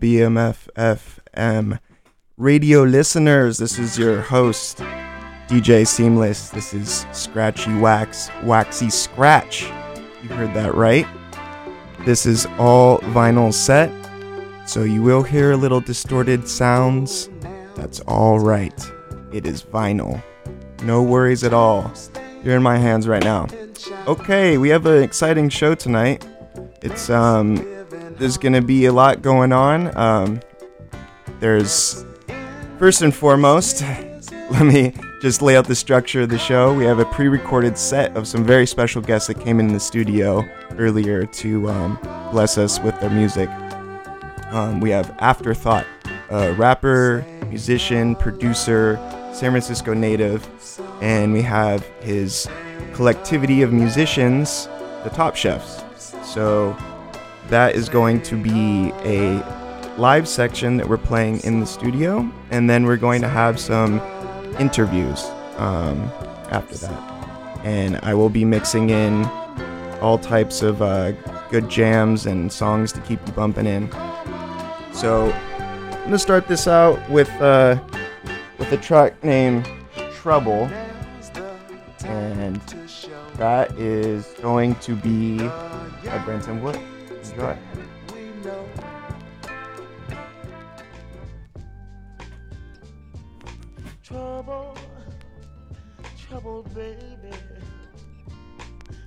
Welcome, BFF.FM radio listeners. This is your host, DJ Seamless. This is Scratchy Wax, Waxy Scratch. You heard that right. This is all vinyl set, so you will hear a little distorted sounds. That's all right. It is vinyl. No worries at all. You're in my hands right now. Okay, we have an exciting show tonight. It's um there's gonna be a lot going on. Um there's first and foremost, let me just lay out the structure of the show. We have a pre-recorded set of some very special guests that came in the studio earlier to um, bless us with their music. Um, we have Afterthought, a rapper, musician, producer, San Francisco native, and we have his collectivity of musicians, the Top Chefs. So that is going to be a live section that we're playing in the studio, and then we're going to have some interviews um, after that. And I will be mixing in all types of uh, good jams and songs to keep you bumping in. So I'm gonna start this out with uh, with a track named Trouble, and that is going to be by Brenton Wood. Enjoy. Trouble, trouble, baby.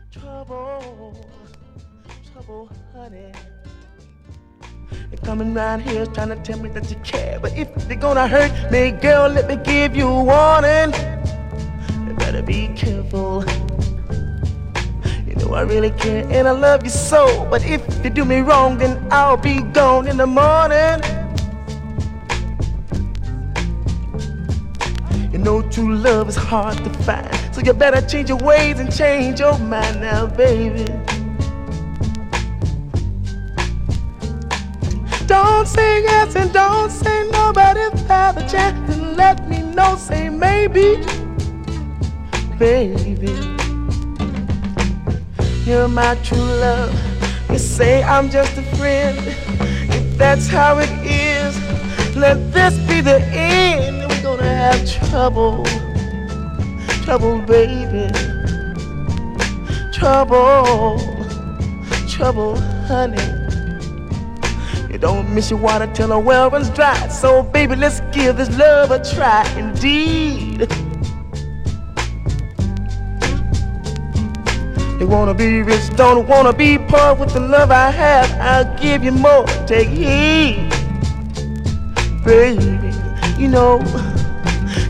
Trouble, trouble, honey. You're coming round here trying to tell me that you care. But if they're gonna hurt me, girl, let me give you warning. You better be careful. You know I really care and I love you so. But if you do me wrong, then I'll be gone in the morning. You know true love is hard to find. So you better change your ways and change your mind now, baby. Don't say yes and don't say no, but if I have a chance, then let me know. Say maybe, baby. You're my true love. You say I'm just a friend. If that's how it is, let this be the end. We're gonna have trouble, trouble, baby. Trouble, trouble, honey. You don't miss your water till the well runs dry. So, baby, let's give this love a try. Indeed. You wanna be rich, don't wanna be poor. With the love I have, I'll give you more. Take heed, baby. You know,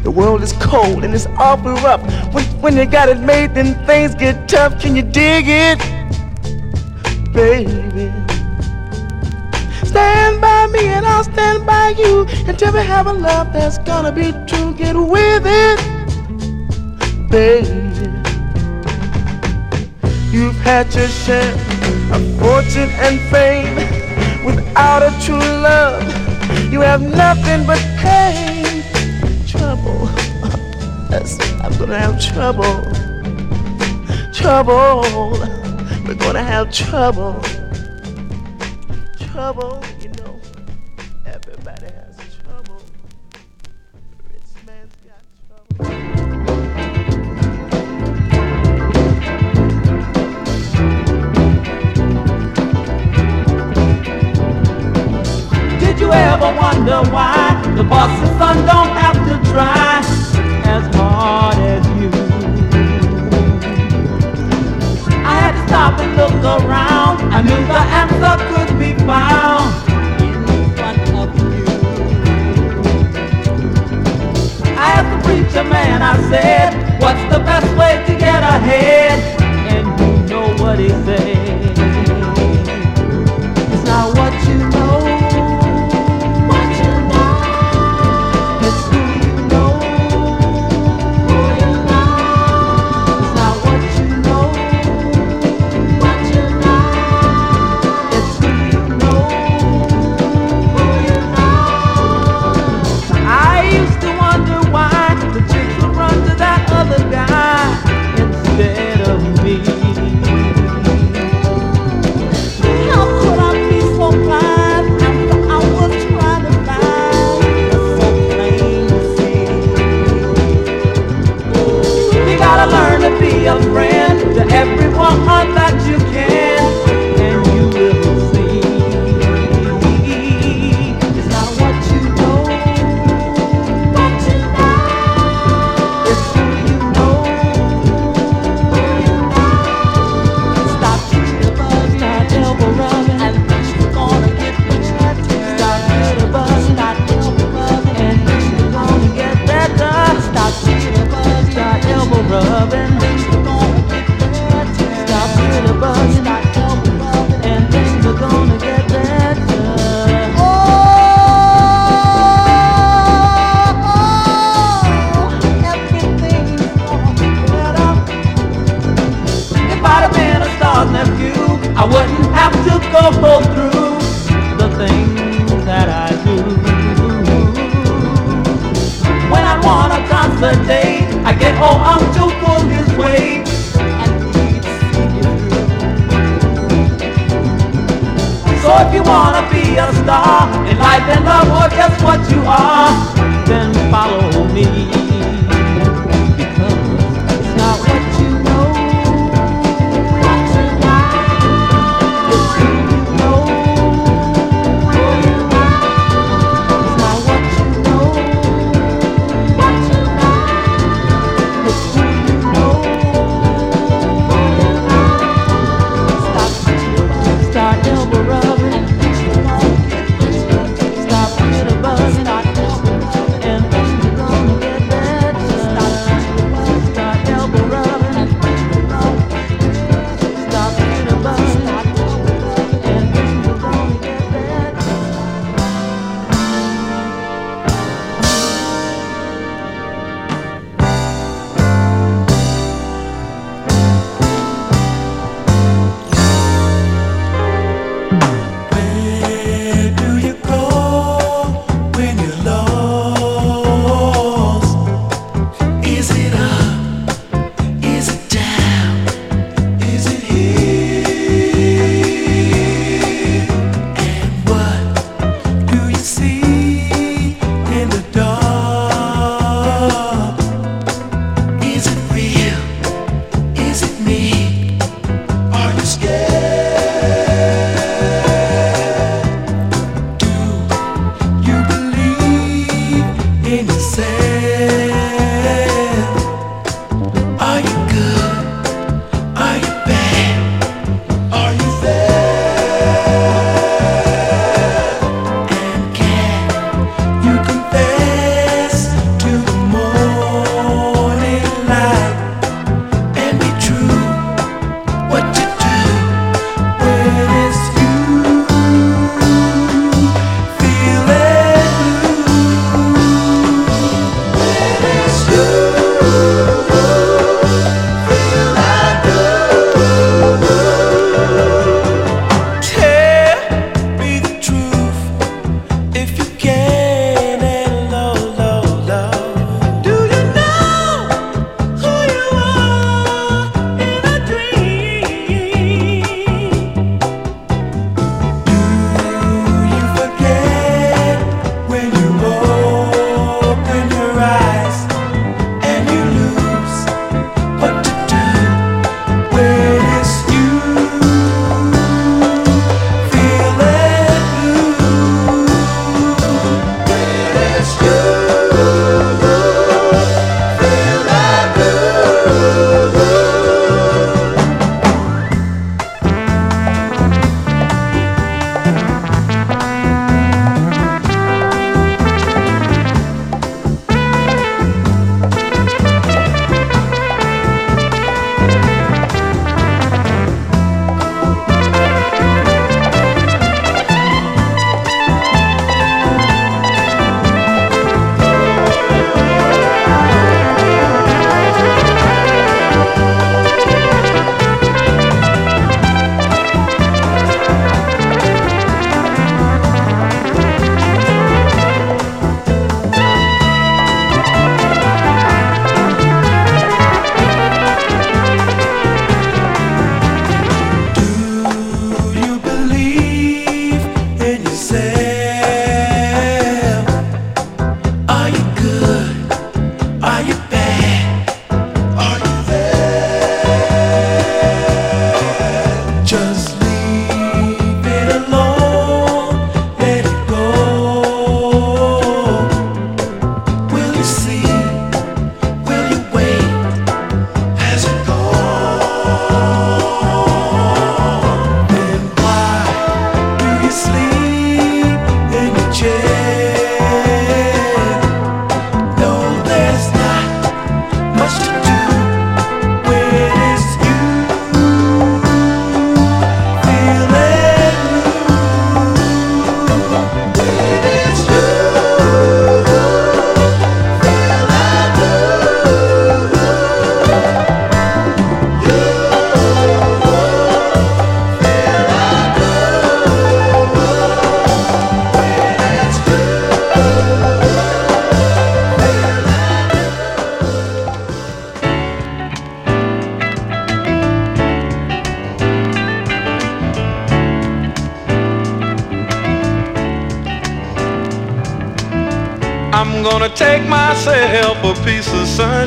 the world is cold and it's awful rough. When, when you got it made, then things get tough. Can you dig it, baby? Stand by me and I'll stand by you until we have a love that's gonna be true. Get with it, baby. You've had your share of fortune and fame. Without a true love, you have nothing but pain. Trouble. Yes, I'm gonna have trouble. Trouble. We're gonna have trouble. Trouble, why the boss's son don't have to try as hard as you? I had to stop and look around. I knew the answer could be found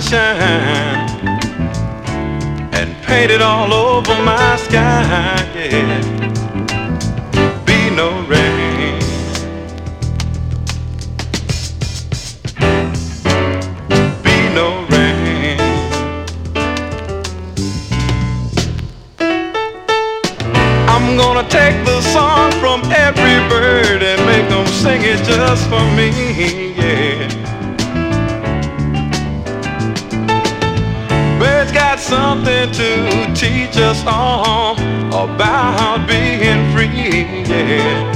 sunshine and paint it all over my sky, yeah. Be no rain. Be no rain. I'm gonna take the song from every bird and make them sing it just for me, something to teach us all about being free, yeah.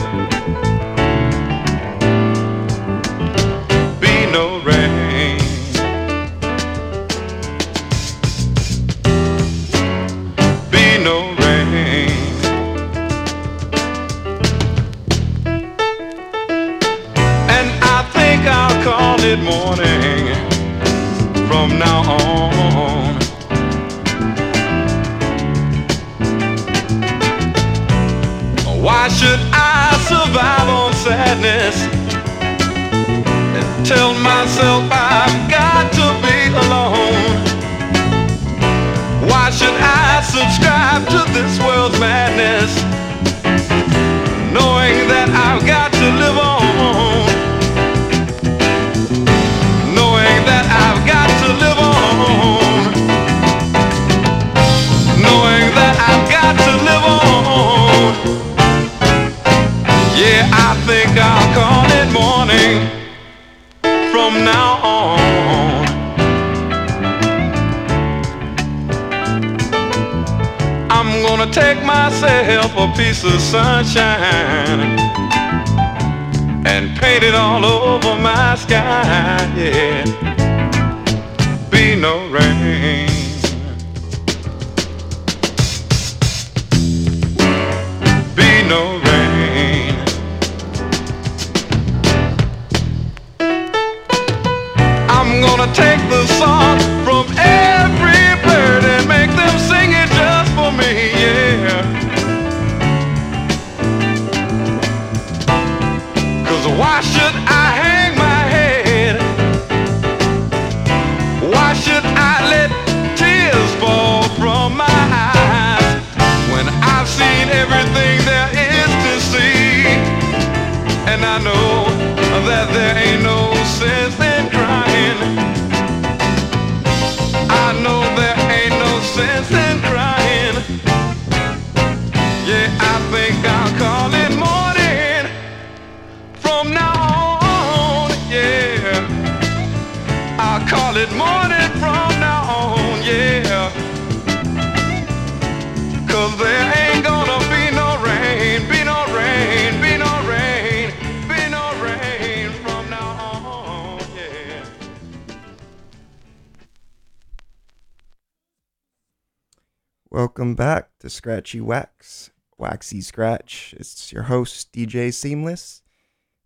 Scratchy Wax, Waxy Scratch. It's your host, DJ Seamless.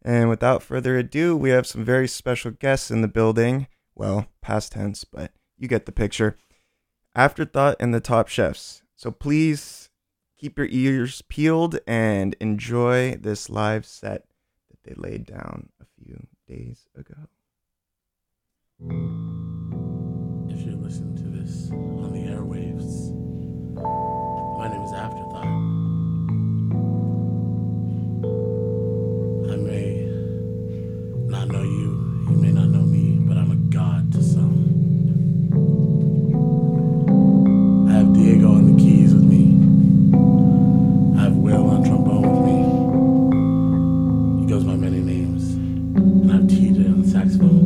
And without further ado, we have some very special guests in the building. Well, past tense, but you get the picture. Afterthought and the Top Chefs. So please keep your ears peeled and enjoy this live set that they laid down a few days ago. If not know you, you may not know me, but I'm a god to some. I have Diego on the keys with me. I have Will on trombone with me. He goes by many names. And I have TJ on saxophone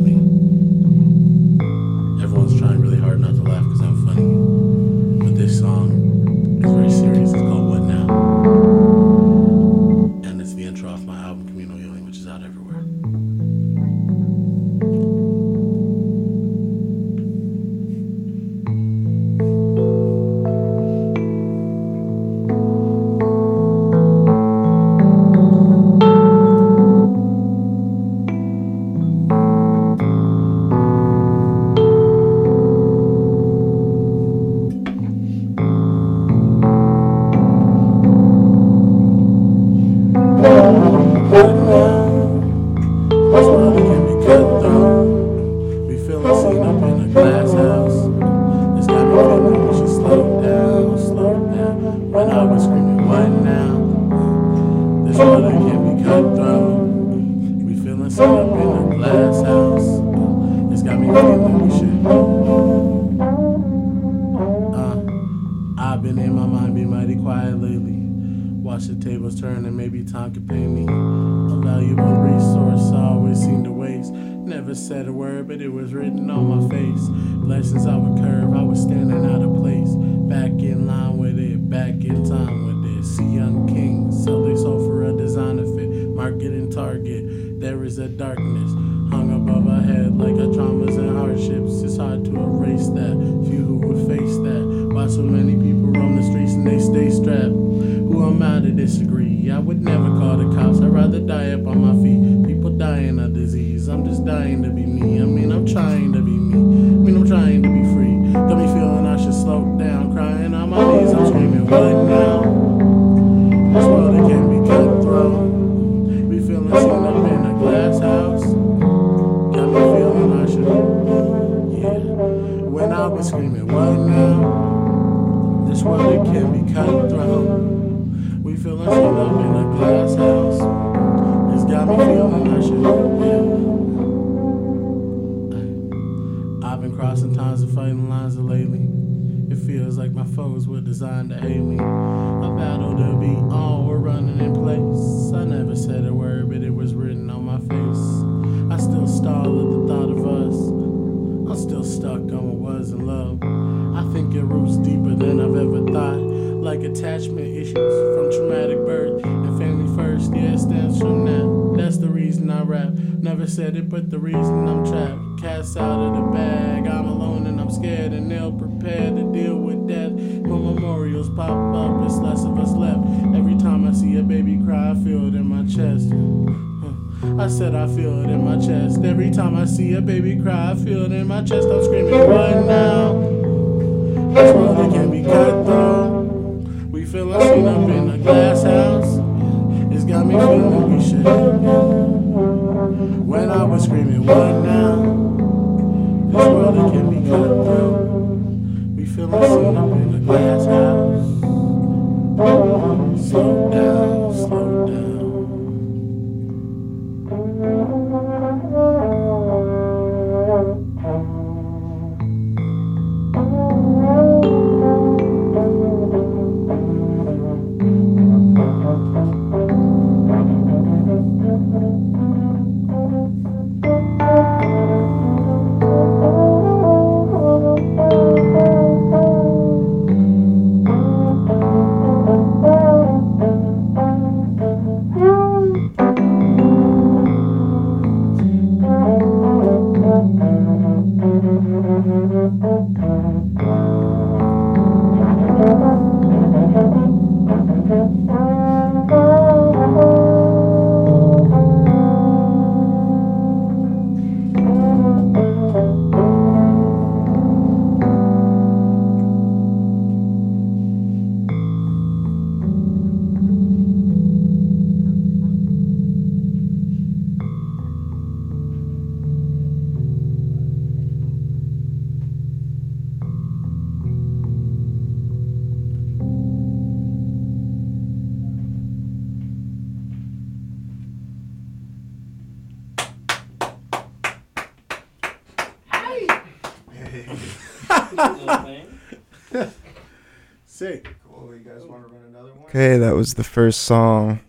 was the first song.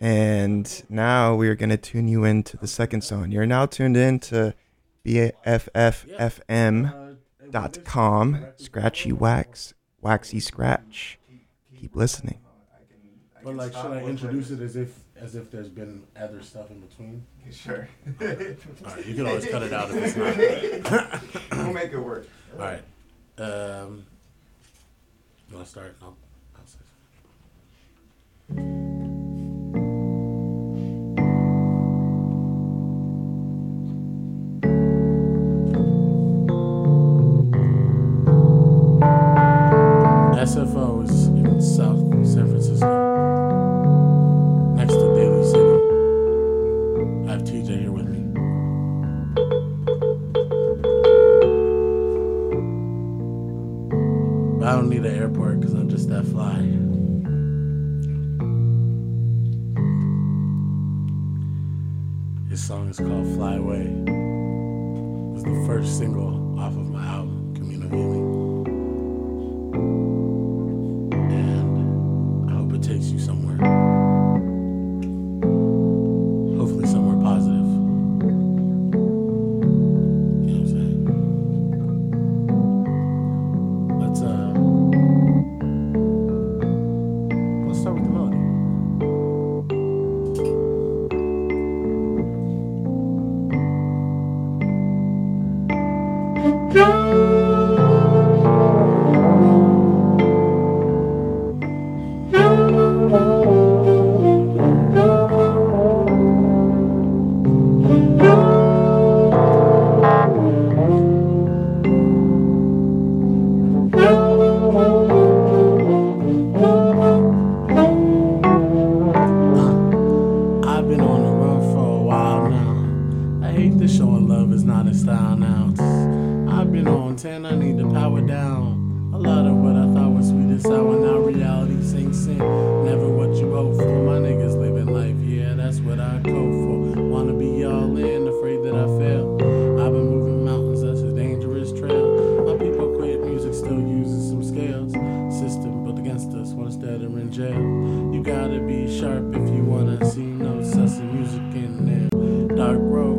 And now we are going to tune you into the second song. You're now tuned in to BFFFM.com, Scratchy Wax, Waxy Scratch. Keep listening. But like, should I introduce it as if as if there's been other stuff in between? Sure. All right, you can always cut it out if it's not. we'll make it work. All right. Um, you want to start? Música there. Dark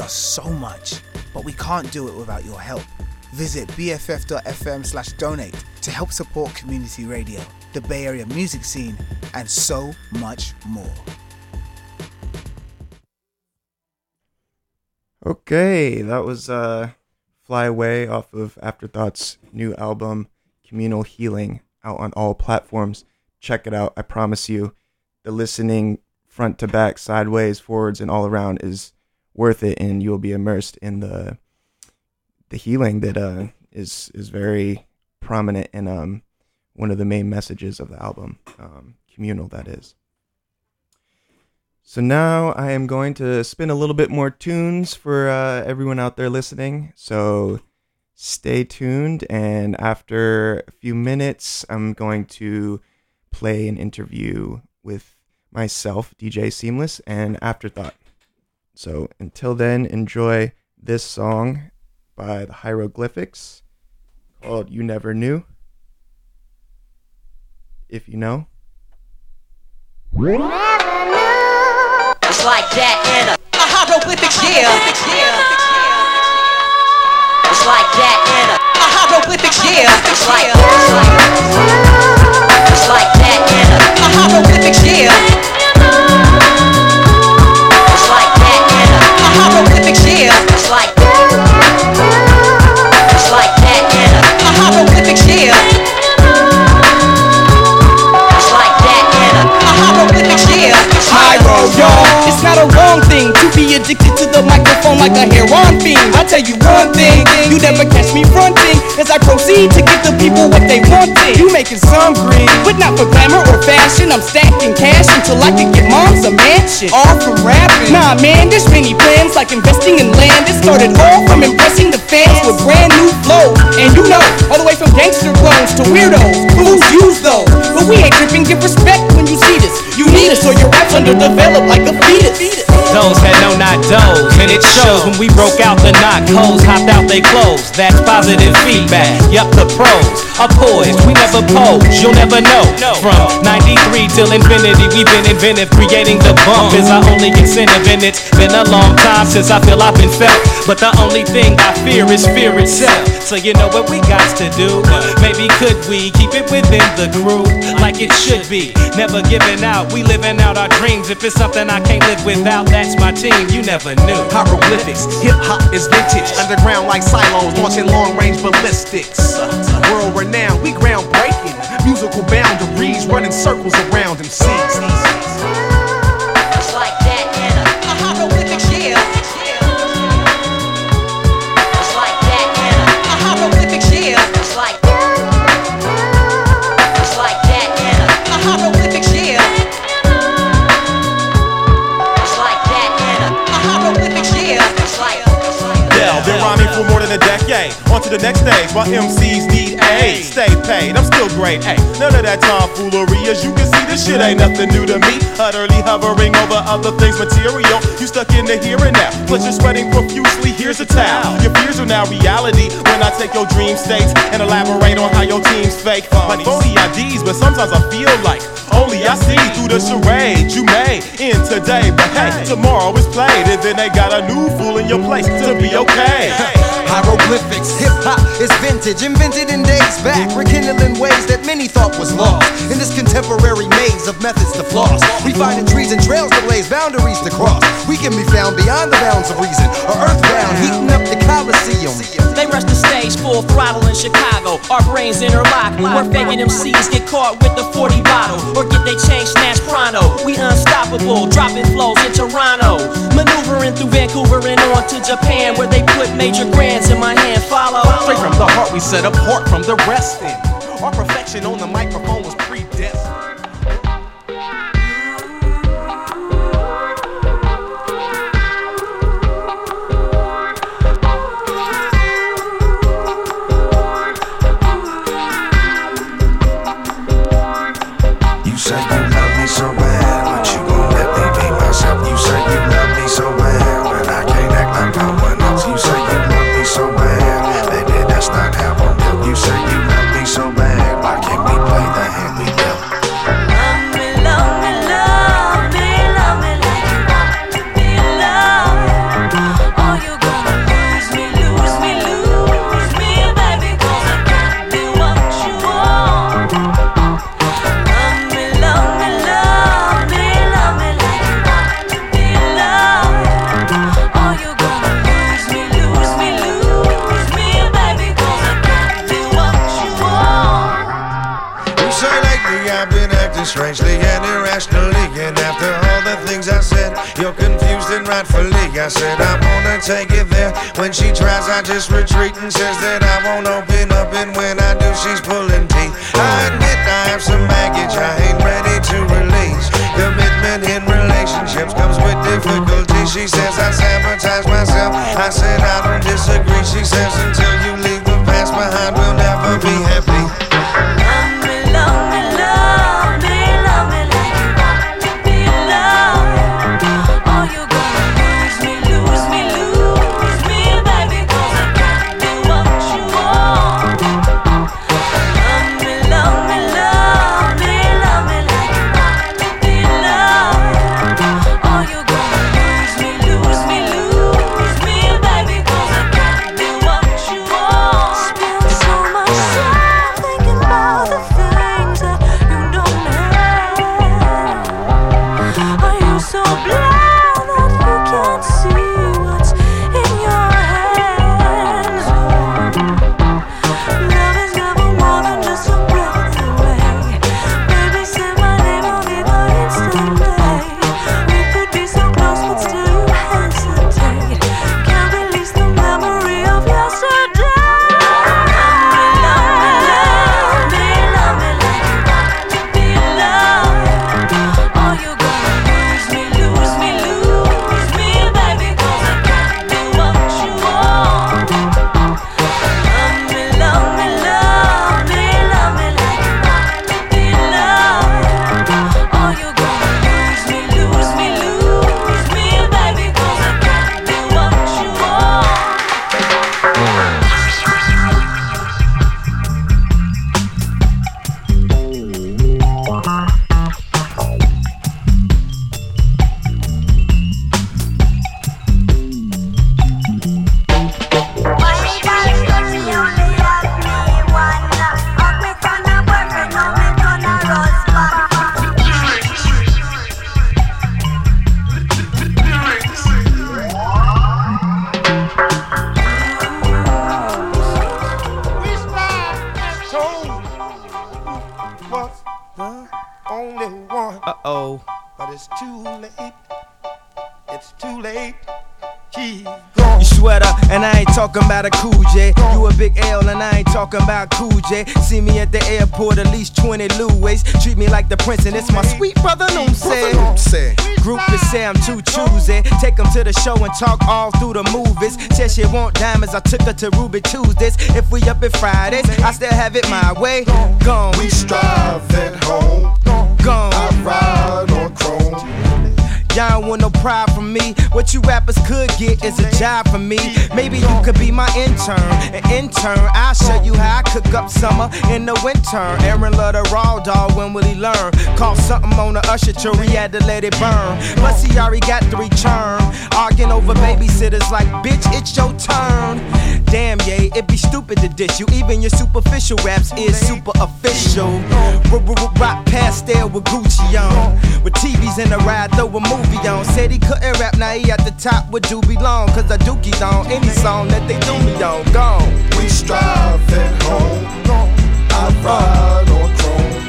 Does so much. but we can't do it without your help. Visit bff.fm slash donate to help support community radio, the Bay Area music scene, and so much more. Okay, that was uh, Fly Away off of Afterthoughts' new album, Communal Healing, out on all platforms. Check it out. I promise you, the listening front to back, sideways, forwards, and all around is worth it, and you'll be immersed in the the healing that uh, is is very prominent in um, one of the main messages of the album, um, communal. That is. So now I am going to spin a little bit more tunes for uh, everyone out there listening. So stay tuned, and after a few minutes, I'm going to play an interview with myself, DJ Seamless, and Afterthought. So until then, enjoy this song by the Hieroglyphics called You Never Knew. If you know. It's like that in a, a hieroglyphic, yeah. It's like that in a, a hieroglyphic, yeah. It's like, it's like, it's like that in a, a hieroglyphic, yeah. It's not a wrong addicted to the microphone like a heroin fiend. I tell you one thing, you never catch me fronting as I proceed to give the people what they wanting. You making some green, but not for glamour or fashion. I'm stacking cash until I can get moms a mansion. All from rapping. Nah, man, there's many plans like investing in land. It started all from impressing the fans with brand new flow. And you know, all the way from gangster clones to weirdos. Fools use those, but we ain't tripping. Give respect when you see this. You need us or your rap's underdeveloped like a fetus. Those had no not those, and it shows when we broke out the knock holes, hopped out they clothes. That's positive feedback. Yup, the pros are poised. We never pose, you'll never know. From 93 till infinity, we've been inventive. Creating the bump is our only incentive, and it's been a long time since I feel I've been felt. But the only thing I fear is fear itself. So you know what we got to do? Maybe could we keep it within the crew like it should be? Never giving out, we living out our dreams. If it's something I can't live without, that's my team. You never knew. Hieroglyphics, hip hop is vintage. Underground like silos, launching long range ballistics. World renowned, we groundbreaking. Musical boundaries, running circles around MCs. The next stage, while MCs need aid. Stay paid, I'm still great. Hey, none of that tomfoolery. As you can see, this shit ain't nothing new to me. Utterly hovering over other things material. You stuck in the here and now. Plus you're sweating profusely. Here's a towel. Your fears are now reality when I take your dream states and elaborate on how your team's fake. Like phony IDs, but sometimes I feel like only I see through the charade you made in today. But hey, tomorrow is played, and then they got a new fool in your place to be okay. Hieroglyphics, hip hop is vintage, invented in days back, rekindling ways that many thought was lost. In this contemporary maze of methods to floss, we finding trees and trails to blaze, boundaries to cross. We can be found beyond the bounds of reason, or earthbound, heating up the Coliseum. They rush the stage full throttle in Chicago. Our brains interlock. We're faking MCs get caught with the 40 bottle or get they change snatched pronto. We unstoppable, dropping flows in Toronto. Vancouver and on to Japan where they put major grands in my hand. Follow. Straight from the heart, we set apart from the rest. In our perfection on the microphone I said I wanna take it there. When she tries, I just retreat and says that I won't open up. And when I do, she's pulling teeth. I admit I have some baggage I ain't ready to release. Commitment in relationships comes with difficulty. She says I sabotage myself. I said I don't disagree. She says until you leave the past behind, we'll never be happy. Talking about a cool J. You a big L, and I ain't talking about cool J. See me at the airport, at least 20 Louis. Treat me like the prince, and it's my sweet brother, Noom say. Groupies say I'm too choosy. Take them to the show and talk all through the movies. Said she want diamonds, I took her to Ruby Tuesdays. If we up at Fridays, I still have it my way. Gone. We strive at home. Gone. I ride. Y'all don't want no pride from me. What you rappers could get is a job for me. Maybe you could be my intern. An intern, I'll show you how I cook up summer in the winter. Aaron love the raw dog, when will he learn? Caught something on the usher tree, he had to let it burn. Plus he already got three churn. Arguing over babysitters like, bitch, it's your turn. Damn, yeah, it'd be stupid to dish you. Even your superficial raps is super official. Rock pastel with Gucci on. With TVs in the ride, throw a movie on. Said he couldn't rap, now he at the top with Doobie Long. Cause I dookie on any song that they do me on. Gone. We strive at home. I ride on chrome.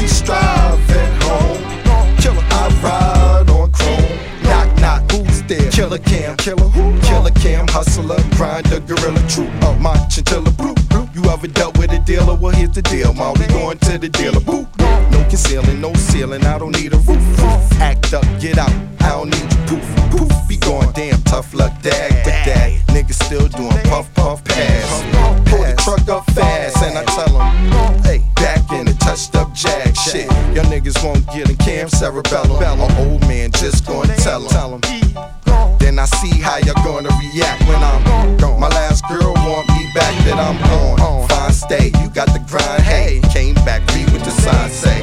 We strive at home. Killer, I ride on chrome. Knock, knock, who's there? Killer Cam, killer who? Killer Cam, hustler, grinder, gorilla, true. Up my chinchilla, blue, blue. Ever dealt with a dealer? Well, here's the deal, ma. We going to the dealer, boo. No concealing, no ceiling. I don't need a roof. roof. Act up, get out. I don't need you, poof, poof. Be going damn tough luck, dag, but dag. Niggas still doing puff, puff, pass. Pull the truck up fast, and I tell 'em, hey, back in the touched up jag shit. Y'all niggas won't get in cam cerebellum. An old man just gonna tell 'em. Then I see how you're gonna react when I'm gone. My last girl want me back, that I'm on. Fine stay, you got the grind, hey. Came back, read what the sign say.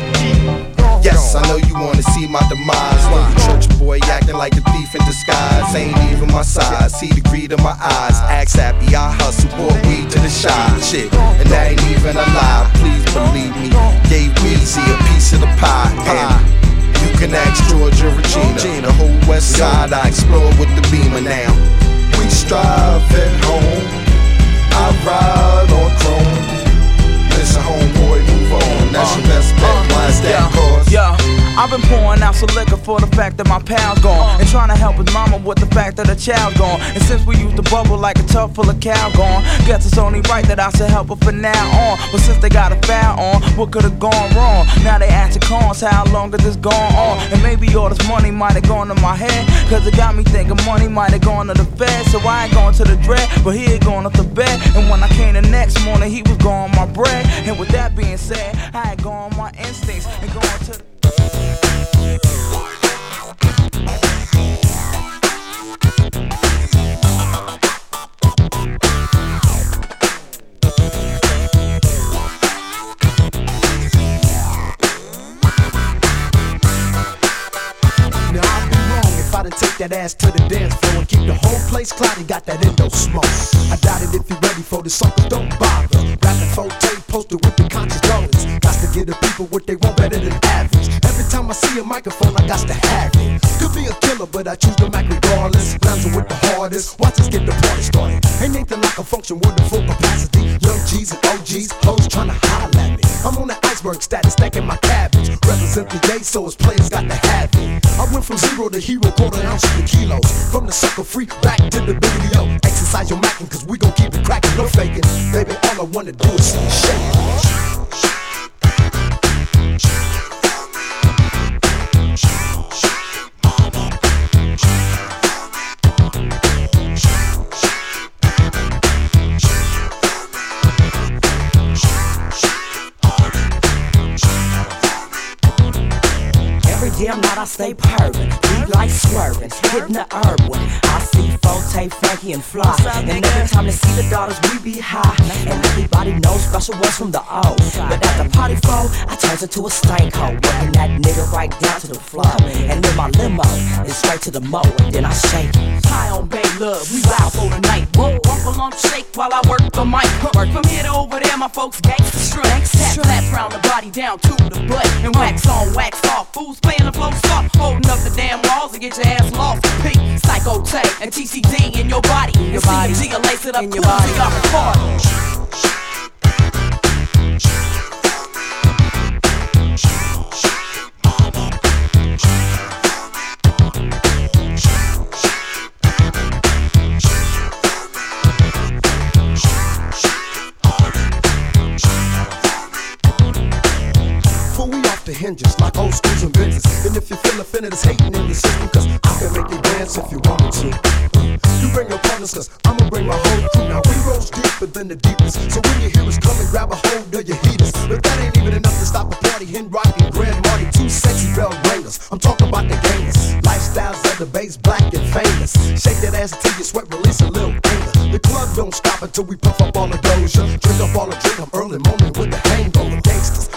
Yes, I know you wanna see my demise. Little church boy acting like a thief in disguise. Ain't even my size. See the greed in my eyes. Axe happy, I hustle, bought weed to the shy. Shit, and that ain't even a lie. Please believe me. Gave Weezy a piece of the pie. And you can ask Georgia Regina. The whole west side I explore with the beamer now. We strive at home. I ride on I've been pouring out some liquor for the fact that my pal's gone. And trying to help his mama with the fact that her child's gone. And since we used to bubble like a tub full of cow gone, guess it's only right that I should help her from now on. But since they got a foul on, what could have gone wrong? Now they asking cons, how long has this gone on? And maybe all this money might have gone to my head. Cause it got me thinking money might have gone to the Fed. So I ain't going to the dread, but he ain't going up the bed. And when I came the next morning, he was gone my bread. And with that being said, I had gone my instincts and going to the wrong if take that ass to the dance floor and keep the whole place cloudy. Got that endo smoke. I doubt it if you're ready for the suckers, don't bother. Rapping for tape, posted with the Conscious Daughters. Got to give the people what they want better than average. Every time I see a microphone, I got to have it. Could be a killer, but I choose the mic regardless. Lounging with the hardest. Watch us get the party started. Ain't anything like a function with the full capacity. Young G's and OGs, hoes trying to holler at me. I'm on the iceberg status, stacking my cabbage. Represent the day, so his players got to have it. Went from zero to hero, quarter ounce to kilos. From the sucker free back to the video. Exercise your macking, cause we gon' keep it crackin', no fakin'. Baby, all I wanna do is see you shake. Damn night I stay purring, beat like swerving, hitting the herb when I see Forte, Frankie, and Fly. And every time they see the daughters, we be high. And everybody knows special ones from the O. But at the party floor, I turns into a stank hole, working that nigga right down to the floor. And then my limo is straight to the mo, and then I shake it. High on Bay Love, we wild for the night. Whoa, rumple lump shake while I work the mic. Work from here to over there, my folks gangsta strut. Tap, tap round the body down to the butt. And wax on, wax off. Fools playing the flow soft. Holding up the damn walls and get your ass lost. Peak, Psycho Tay, and TCD in your body. In your body. CMG, lace it up, cool, we got recording. Before we the hinges, like old schools and benches. And if you feel offended, it's hating in the system, cause I can make you dance if you want me to. You bring your partners, cause I'ma bring my whole crew. Now we rose deeper than the deepest. So when you hear us coming, grab a hold of your heaters. But that ain't even enough to stop a party. Hen Rock and Grand Marty, two sexy bell ringers. I'm talking about the gamers. Lifestyles of the base, black and famous. Shake that ass until you sweat, release a little anger. The club don't stop until we puff up all the doja. Drink up all the drink, I'm early morning with the hangover. Gangsters,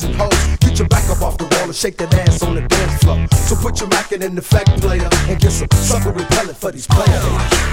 hoochers and hoes. Get your back up off the wall and shake that ass on the dance floor. So put your mackin' in the fact player and get some sucker repellent for these players.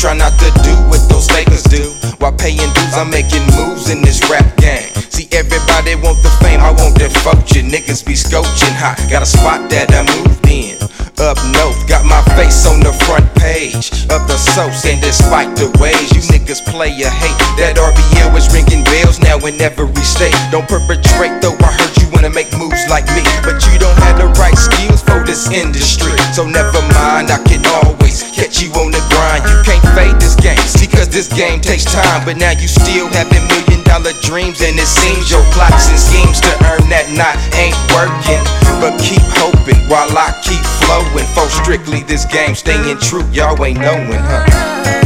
Try not to do what those fakers do. While paying dues, I'm making moves in this rap game. See, everybody want the fame, I want that fortune. Niggas be scoaching hot, got a spot that I moved in. Up north, got my face on the front page of the soaps. And despite the ways you niggas play a hate, that RBL is ringing bells now in every state. Don't perpetrate though, I heard you wanna make moves like me. But you don't have the right skills for this industry. So never mind, I can always catch you on the grind. You can't fade this game, see, cause this game takes time. But now you still have having million y'all dreams, and it seems your plots and schemes to earn that knot ain't working. But keep hoping while I keep flowing. For strictly this game, staying true, y'all ain't knowing, huh?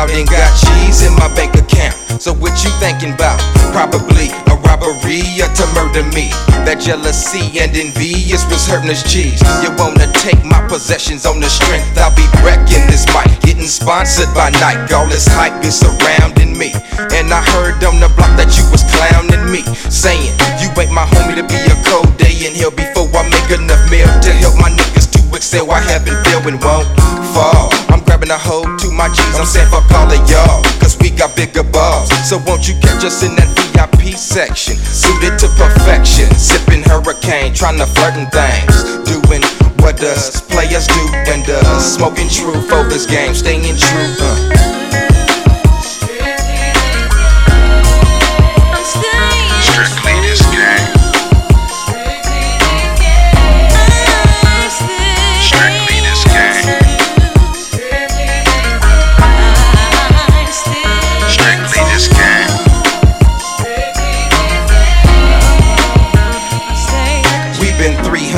Making and got cheese in my bank account. So what you thinking about? Probably a robbery or to murder me. That jealousy and envious was hurting us cheese. You wanna take my possessions on the strength? I'll be wrecking this mic, getting sponsored by Nike. All this hype is surrounding me. And I heard on the block that you was clowning me, saying you ain't my homie to be a cold day in hell before I make enough meal to help my niggas to excel. I haven't failed won't fall. I'm grabbing a hold to my G's. I'm saying fuck all of y'all, cause we got bigger balls. So won't you catch us in that VIP section? Suited to perfection, sipping hurricane, trying to flirting things. Doing what us players do and us smoking true focus game, staying true. Uh.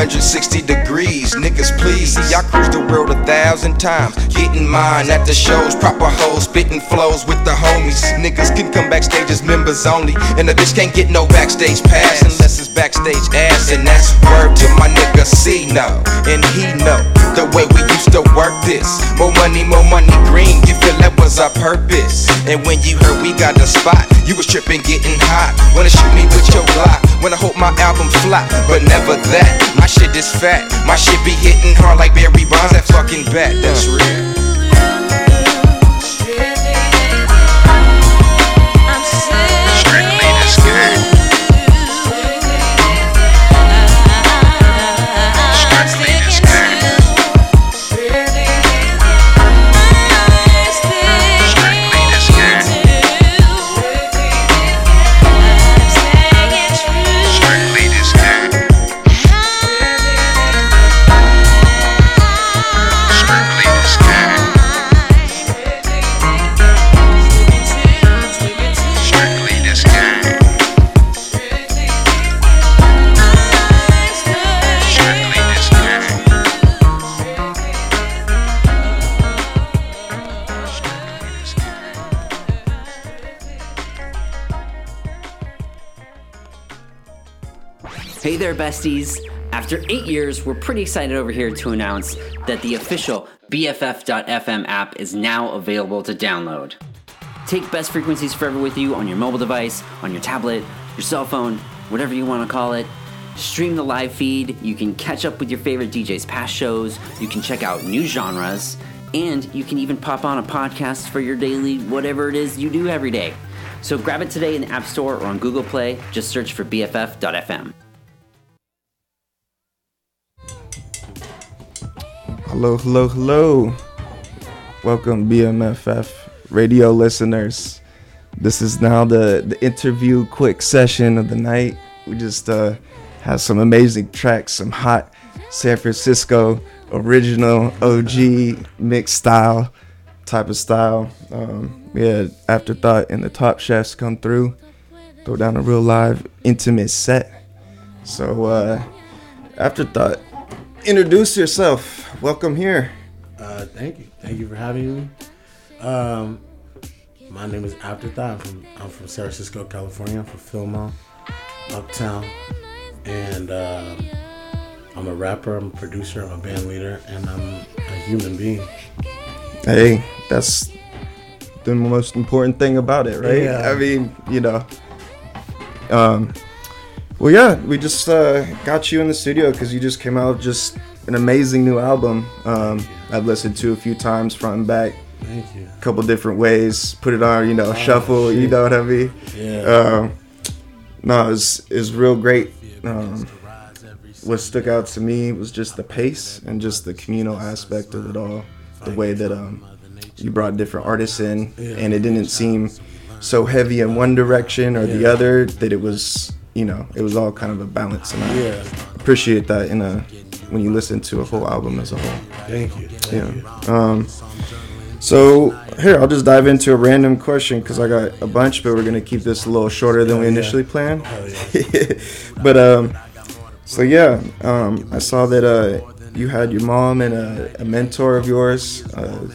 360 degrees, I cruise the world a thousand times. Getting mine at the shows, proper hoes, spitting flows with the homies. Niggas can come backstage as members only. And a bitch can't get no backstage pass unless it's backstage ass. And that's word to my nigga C no. And he know the way we used to work this. More money, more money green. You feel that was our purpose. And when you heard we got the spot, you was tripping, getting hot. Wanna shoot me with your block. Wanna hope my album flop, but never that. My shit is fat. My shit be hitting hard like Barry Bonds. That fucking bat, that's real. There, besties. After eight years, we're pretty excited over here to announce that the official BFF.FM app is now available to download. Take best frequencies forever with you on your mobile device, on your tablet, your cell phone, whatever you want to call it. Stream the live feed. You can catch up with your favorite DJs' past shows. You can check out new genres. And you can even pop on a podcast for your daily whatever it is you do every day. So grab it today in the App Store or on Google Play. Just search for BFF.FM. Hello, hello, hello. Welcome, BMFF radio listeners. This is now the, the interview quick session of the night. We just uh, have some amazing tracks, some hot San Francisco original OG mixed style type of style. Um, we had Afterthought and the Top Chefs come through, throw down a real live intimate set. So, uh, Afterthought, introduce yourself. Welcome here. Uh, thank you. Thank you for having me. Um, my name is Afterthought. I'm from, I'm from San Francisco, California. I'm from Fillmore, Uptown. And uh, I'm a rapper, I'm a producer, I'm a band leader, and I'm a human being. Hey, that's the most important thing about it, right? Yeah. I mean, you know. Um, well, yeah, we just uh, got you in the studio because you just came out with just an amazing new album. Um, I've listened to a few times front and back. Thank you. A couple different ways. Put it on, you know, Oh, shuffle. You shit. know what I mean? Yeah. Um, no, it's it's real great. Um, what stuck out to me was just the pace and just the communal aspect of it all. The way that um, you brought different artists in, and it didn't seem so heavy in one direction or the other. That it was, you know, it was all kind of a balance. And I Yeah. appreciate that in a when you listen to a whole album as a whole. Thank you. Thank yeah. Um, so here, I'll just dive into a random question because I got a bunch, but we're gonna keep this a little shorter than we initially planned. but um, so yeah, um, I saw that uh, you had your mom and a, a mentor of yours, uh,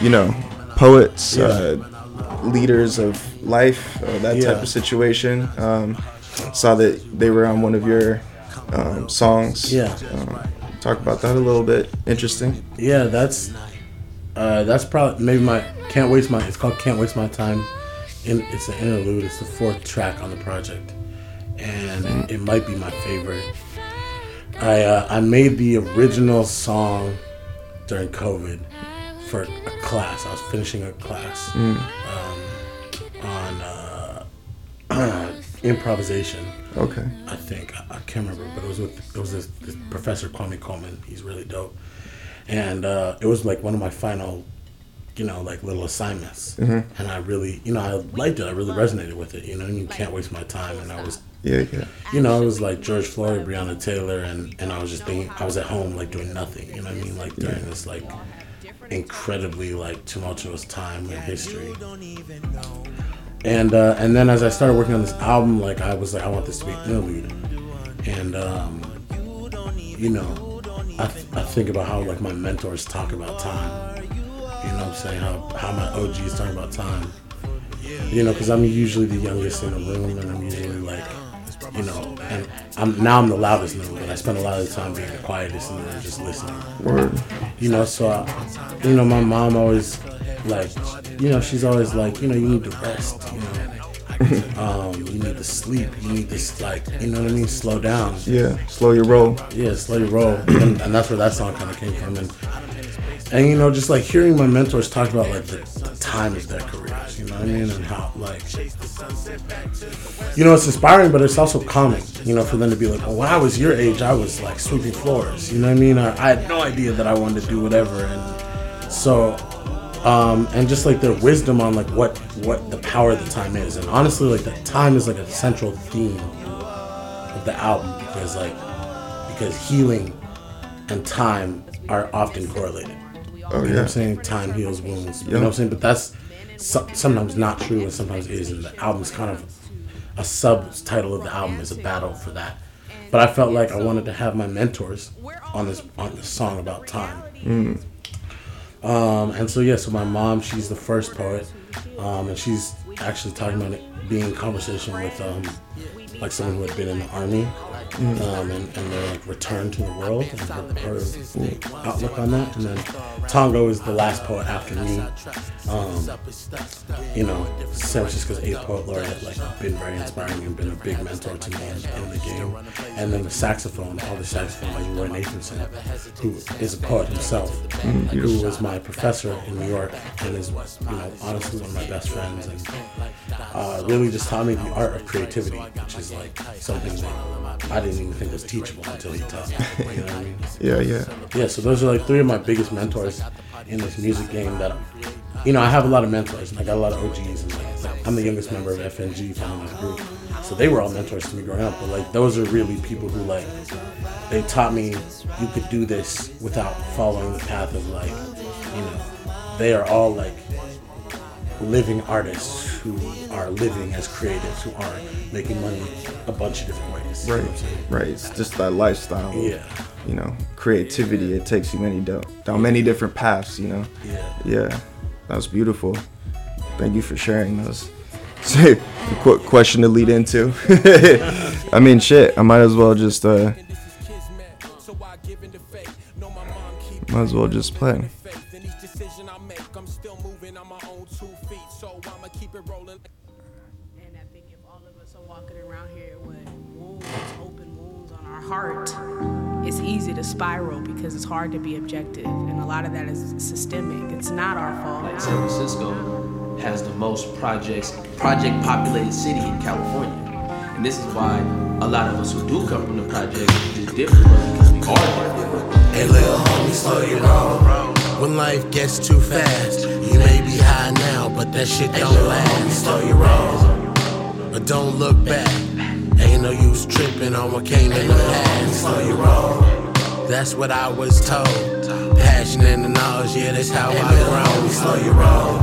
you know, poets, uh, leaders of life, uh, that type of situation. Um, saw that they were on one of your um, songs. Yeah. Um, talk about that a little bit. Interesting. Yeah, that's uh, that's probably maybe my can't waste my. It's called Can't Waste My Time. In, it's an interlude. It's the fourth track on the project, and it might be my favorite. I uh, I made the original song during COVID for a class. I was finishing a class Mm. um, on uh, improvisation. Okay. I think I, I can't remember, but it was with it was this, this professor Kwame Coleman. He's really dope, and uh, it was like one of my final, you know, like little assignments. Mhm. And I really, you know, I liked it. I really resonated with it. You know, and you can't waste my time. And I was, Yeah, yeah. you know, it was like George Floyd, Breonna Taylor, and and I was just thinking, I was at home like doing nothing. You know what I mean? Like during Yeah. this like incredibly like tumultuous time in history. And uh, and then as I started working on this album, like I was like, I want this to be an interlude. And um, you know, I, th- I think about how like my mentors talk about time. You know what I'm saying? How how my OGs talk about time. You know, because I'm usually the youngest in the room, and I'm usually like, you know, and I'm now I'm the loudest in the room, but I spend a lot of the time being the quietest and just listening. Word. You know, so I, you know, my mom always like, you know, she's always like, you know, you need to rest. You know, um, you need to sleep. You need to like, you know what I mean, slow down. Yeah, slow your roll. Yeah, slow your roll, and, and that's where that song kind of came from. And and you know, just like hearing my mentors talk about like the, the time of their careers, you know what I mean, and how like, you know, it's inspiring, but it's also calming. You know, for them to be like, well, when I was your age, I was like sweeping floors. You know what I mean? I, I had no idea that I wanted to do whatever, and so. Um, and just like their wisdom on like what what the power of the time is, and honestly, like the time is like a central theme of the album because like because healing and time are often correlated. Oh, you know what. I'm saying? Time heals wounds. You know what I'm saying? But that's so, sometimes not true and sometimes is. And the album's kind of a subtitle of the album is a battle for that. But I felt like I wanted to have my mentors on this on this song about time. Mm. Um, and so yeah, so my mom, she's the first poet, um, and she's actually talking about it being in conversation with um, like someone who had been in the army, Mm. um, and, and their like return to the world and her, her outlook on that. And then Tongo is the last poet after me. Um, you know, San Francisco's eighth poet laureate, like been very inspiring and been a big mentor to me in, in the game. And then the saxophone, all the saxophone, like Roy Nathanson, who is a poet himself, Mm, who was my professor in New York and is, you know, honestly one of my best friends, and uh, really just taught me the art of creativity, which is like something that I didn't even think was teachable until he taught me. You know what I mean? Yeah, yeah. Yeah, so those are like three of my biggest mentors in this music game that, you know, I have a lot of mentors and I got a lot of OGs and like, I'm the youngest member of FNG from this group. So they were all mentors to me growing up, but like those are really people who like, they taught me you could do this without following the path of like, you know, they are all like living artists who are living as creatives who are making money a bunch of different ways. you know Right, I'm saying? right. It's just that lifestyle. Yeah. You know, creativity. It takes you many down, down many different paths. You know. Yeah. Yeah. That's beautiful. Thank you for sharing those. So, qu- question to lead into. I mean, shit. I might as well just uh. Might as well just play. our heart, it's easy to spiral because it's hard to be objective, and a lot of that is systemic. It's not our fault. Like San Francisco has the most projects, project populated city in California. And this is why a lot of us who do come from the project, is different, because we are different. Hey, little homie, slow your roll. When life gets too fast, you may be high now, but that shit don't last. Homie, Slow your roll, but don't look back. Ain't no use tripping on what came in the past. Slow your roll. That's what I was told. Passion and the knowledge, yeah, that's how I grow. Slow your roll.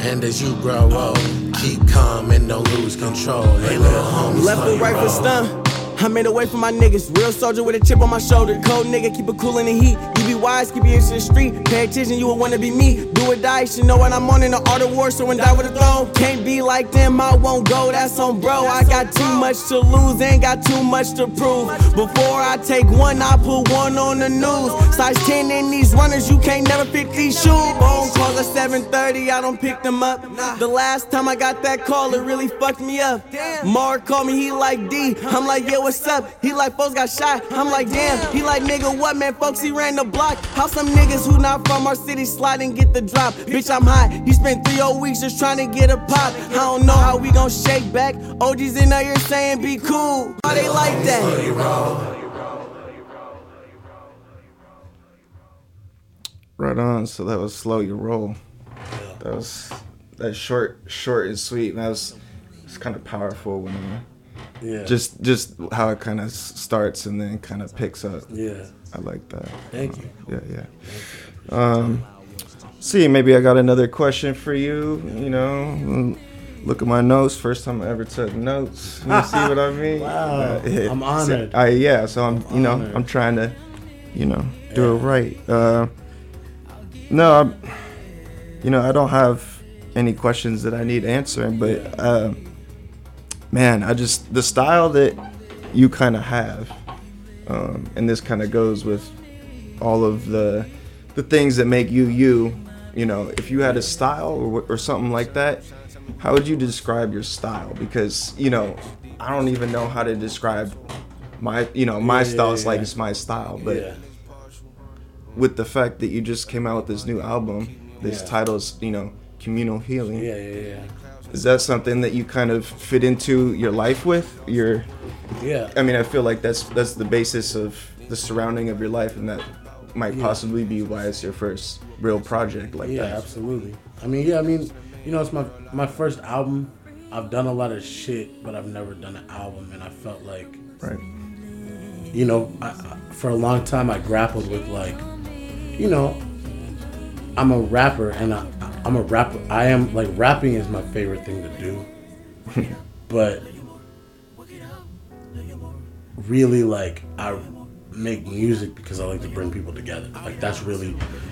And as you grow old, keep calm and don't lose control. Hey, little homie, Left and right for stun. I made a way for my niggas. Real soldier with a chip on my shoulder. Cold nigga, keep it cool in the heat. You be wise, keep your ears to the street. Pay attention, you will wanna be me. Do or die, should know what I'm on in the art of war, so when die with a throne. Can't be like them, I won't go, that's on bro. I got too much to lose, ain't got too much to prove. Before I take one, I put one on the news. Size 10 in these runners, you can't never pick these shoes. Phone calls at 7:30, I don't pick them up. The last time I got that call, it really fucked me up. Mark called me, he like D. I'm like, yeah, what's up? He like, folks got shot. I'm like, damn. He like, nigga, what, man? Folks, he ran the block. How some niggas who not from our city slide and get the drop? Bitch, I'm hot. He spent three whole weeks just trying to get a pop. I don't know how we gon' shake back. OG's in ear saying, be cool. Why they like that? Right on. So that was slow your roll. That was that short, short and sweet. And that was it's kind of powerful when uh, Yeah. just just how it kind of starts and then kind of picks up. Yeah. I like that. Thank you. Yeah, yeah. Um, see, maybe I got another question for you. You know, look at my notes. First time I ever took notes. You see what I mean? Wow. yeah. I'm honored. I yeah. So I'm you know Honored. I'm trying to you know do it right. Uh, no, I'm, you know I don't have any questions that I need answering, but uh, man, I just the style that you kind of have, um, and this kind of goes with all of the the things that make you you. You know, if you had a style or, or something like that, how would you describe your style? Because you know, I don't even know how to describe my you know my Yeah, style yeah, is like it's my style, but Yeah. with the fact that you just came out with this new album, this Yeah. title's you know communal healing. Yeah, yeah, yeah. Is that something that you kind of fit into your life with? Your Yeah. I mean, I feel like that's that's the basis of the surrounding of your life, and that might Yeah. possibly be why it's your first real project like yeah, that. Yeah, absolutely. I mean, yeah, I mean, you know, it's my my first album. I've done a lot of shit, but I've never done an album, and I felt like, right. You know, I, I- for a long time I grappled with like, you know, I'm a rapper, and I, I'm a rapper. I am like rapping is my favorite thing to do, but really like I make music because I like to bring people together. Like that's really,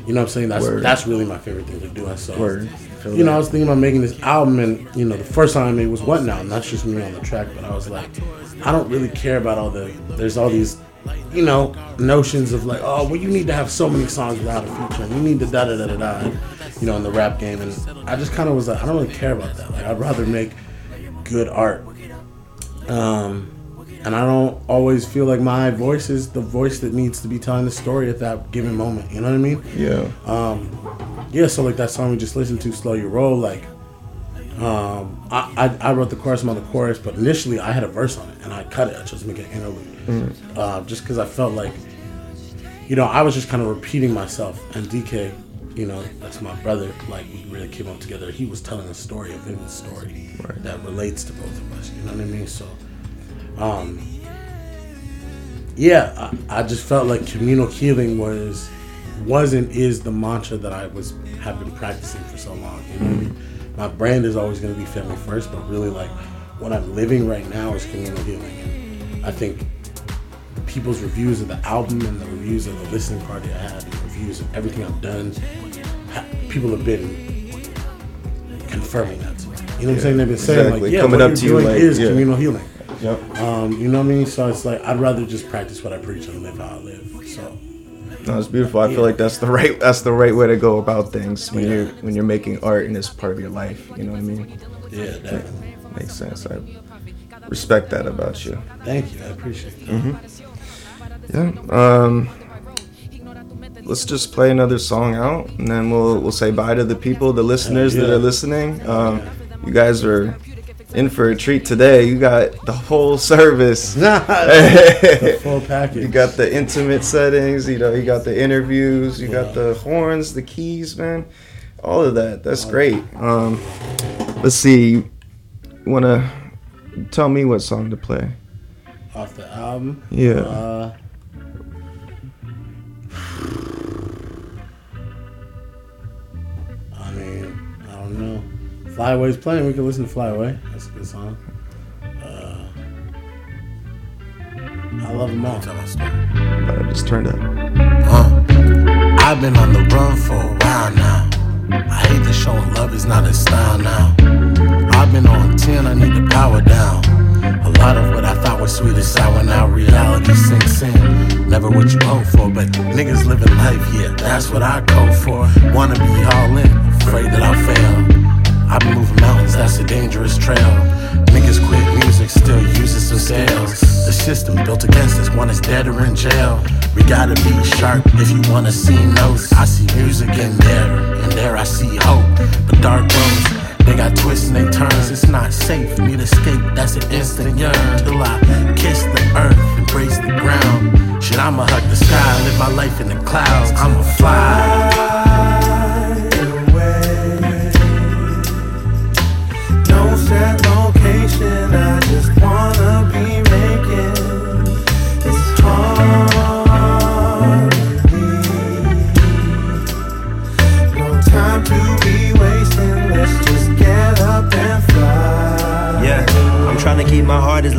you know what I'm saying? That's Word. that's really my favorite thing to do. And so, Word. You know, that. I was thinking about making this album, and you know, the first time I made was what now? Not just me on the track, but I was like, I don't really care about all the. There's all these, you know, notions of like, oh, well, you need to have so many songs without a feature, and you need to da da da da da, you know, in the rap game, and I just kind of was like, I don't really care about that. Like, I'd rather make good art. Um, and I don't always feel like my voice is the voice that needs to be telling the story at that given moment. You know what I mean? Yeah. Um, yeah. So like that song we just listened to, "Slow Your Roll," like, um, I, I I wrote the chorus, I'm on the chorus, but initially I had a verse on it and I cut it. I just make an interlude, Mm. uh, just because I felt like, you know, I was just kind of repeating myself. And DK, you know, that's my brother. Like we really came up together. He was telling a story, a vivid story that relates to both of us. You know what I mean? So, um, yeah, I, I just felt like communal healing was wasn't is the mantra that I was have been practicing for so long. You know what I mean? My brand is always going to be family first, but really like what I'm living right now is communal healing. And I think people's reviews of the album and the reviews of the listening party I had, the reviews of everything I've done, people have been confirming that to me. You know what I'm saying? They've been saying exactly. like, yeah, Coming what up you're to you doing like, is yeah. communal healing. Yep. Um, you know what I mean? So it's like I'd rather just practice what I preach and live how I live. So No, it's beautiful. I Yeah. feel like that's the right that's the right way to go about things when you're when you're making art and it's part of your life. You know what I mean? Yeah, definitely. Makes sense. I respect that about you. Thank you. I appreciate that. hmm Yeah. Um. Let's just play another song out, and then we'll we'll say bye to the people, the listeners that yeah. are listening. Um, you guys are in for a treat today. You got the whole service. The full package. You got the intimate settings. You know, you got the interviews. You got the horns, the keys, man. All of that. That's great. Um, let's see. You wanna tell me what song to play? Off the album. Yeah. Uh, know. Fly Away's playing. We can listen to Fly Away. That's a good song. Uh, I love them all. I just turned up. Uh, I've been on the run for a while now. I hate that showing love is not a style now. I've been on 10, I need to power down. A lot of what I thought was sweet is sour now. Reality sinks in. Never what you hope for, but niggas living life, yeah, that's what I go for. Wanna be all in, afraid that I'll fail. I've been moving mountains, that's a dangerous trail. Niggas quit music, still using some scales. The system built against us, one is dead or in jail. We gotta be sharp if you wanna see notes. I see music in there, and there I see hope. But dark roads, they got twists and they turns. It's not safe, need escape, that's an instant yearn. Till I kiss the earth, embrace the ground. Shit, I'ma hug the sky, live my life in the clouds. I'ma fly.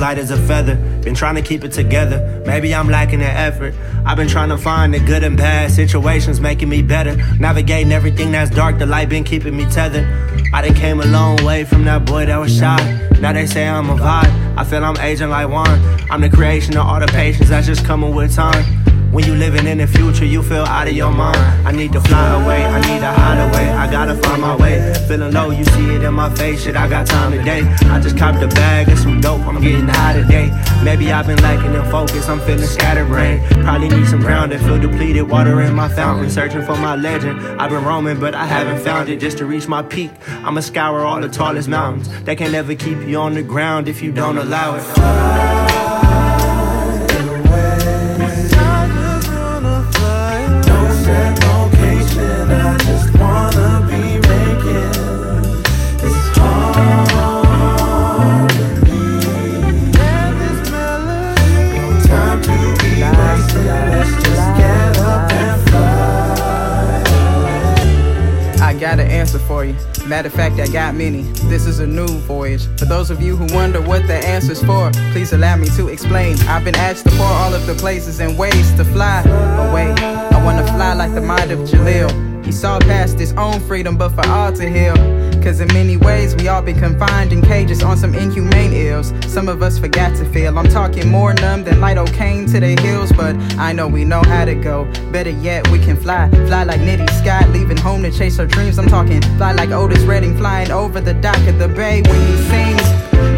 Light as a feather. Been trying to keep it together. Maybe I'm lacking the effort. I've been trying to find the good and bad situations making me better. Navigating everything that's dark, the light been keeping me tethered. I done came a long way from that boy that was shy. Now they say I'm a vibe. I feel I'm aging like wine. I'm the creation of all the patience that's just coming with time. When you living in the future, you feel out of your mind. I need to fly away, I need to hide away. I gotta find my way. Feeling low, you see it in my face. Shit, I got time today. I just copped a bag of some dope, I'm getting high today. Maybe I've been lacking in focus, I'm feeling scattered brain. Probably need some grounding, feel depleted, water in my fountain. Searching for my legend. I've been roaming, but I haven't found it just to reach my peak. I'ma scour all the tallest mountains. They can never keep you on the ground if you don't allow it. Answer for you. Matter of fact, I got many. This is a new voyage. For those of you who wonder what the answer's for, please allow me to explain. I've been asked to pour all of the places and ways to fly away. I wanna fly like the mind of Jalil. He saw past his own freedom, but for all to heal. Cause in many ways, we all been confined in cages on some inhumane ills. Some of us forgot to feel. I'm talking more numb than light cane to the hills, but I know we know how to go. Better yet, we can fly. Fly like Nitty Scott, leaving home to chase her dreams. I'm talking fly like Otis Redding, flying over the dock of the bay when he sings.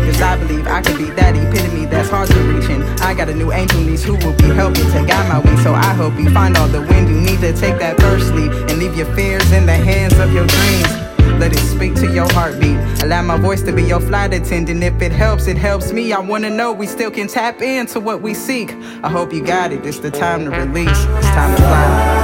Cause I believe I could be that epitome that's hard to reach. And I got a new angel niece who will be helping to guide my wings. So I hope you find all the wind you need to take that first leap and leave your fears in the hands of your dreams. Let it speak to your heartbeat. Allow my voice to be your flight attendant. If it helps, it helps me. I wanna know we still can tap into what we seek. I hope you got it. It's the time to release. It's time to fly.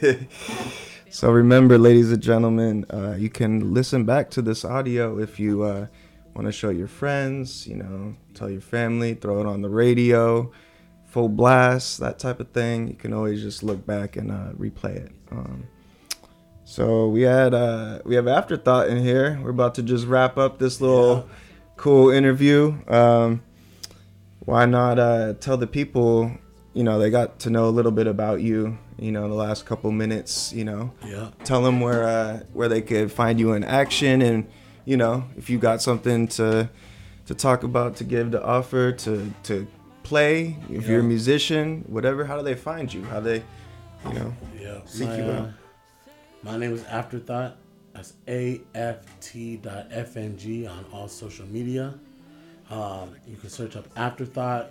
so remember, ladies and gentlemen, uh, you can listen back to this audio if you uh, want to show your friends, you know, tell your family, throw it on the radio, full blast, that type of thing. You can always just look back and uh, replay it. Um, so we had uh, we have afterthought in here. We're about to just wrap up this little cool interview. Um, why not uh, tell the people, you know, they got to know a little bit about you, you know, the last couple minutes, you know. Yeah. Tell them where uh, where they could find you in action, and you know, if you got something to to talk about, to give, to offer, to to play. If you're a musician, whatever, how do they find you? How they, you know, Yeah. seek my, you uh, my name is Afterthought. That's aft.fng on all social media. Um, you can search up Afterthought,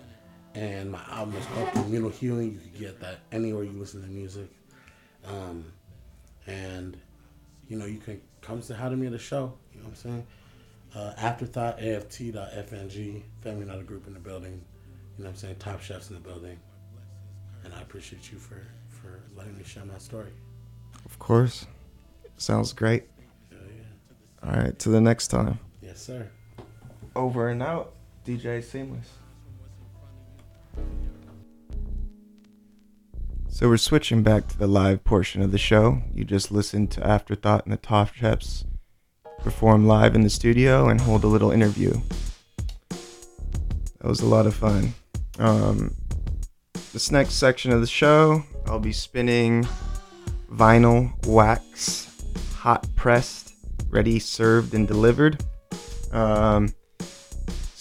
and my album is called Communal Healing. You can get that anywhere you listen to music. Um, and, you know, you can come say hi to me at the show. You know what I'm saying? Uh, Afterthought, aft.fng, Family Not a Group in the building. You know what I'm saying? Top chefs in the building. And I appreciate you for, for letting me share my story. Of course. Sounds great. All right, to the next time. Yes, sir. Over and out, DJ Seamless. So we're switching back to the live portion of the show. You just listened to Afterthought and the Top Chefs perform live in the studio and hold a little interview. That was a lot of fun. Um, this next section of the show, I'll be spinning vinyl wax, hot pressed, ready, served, and delivered. Um,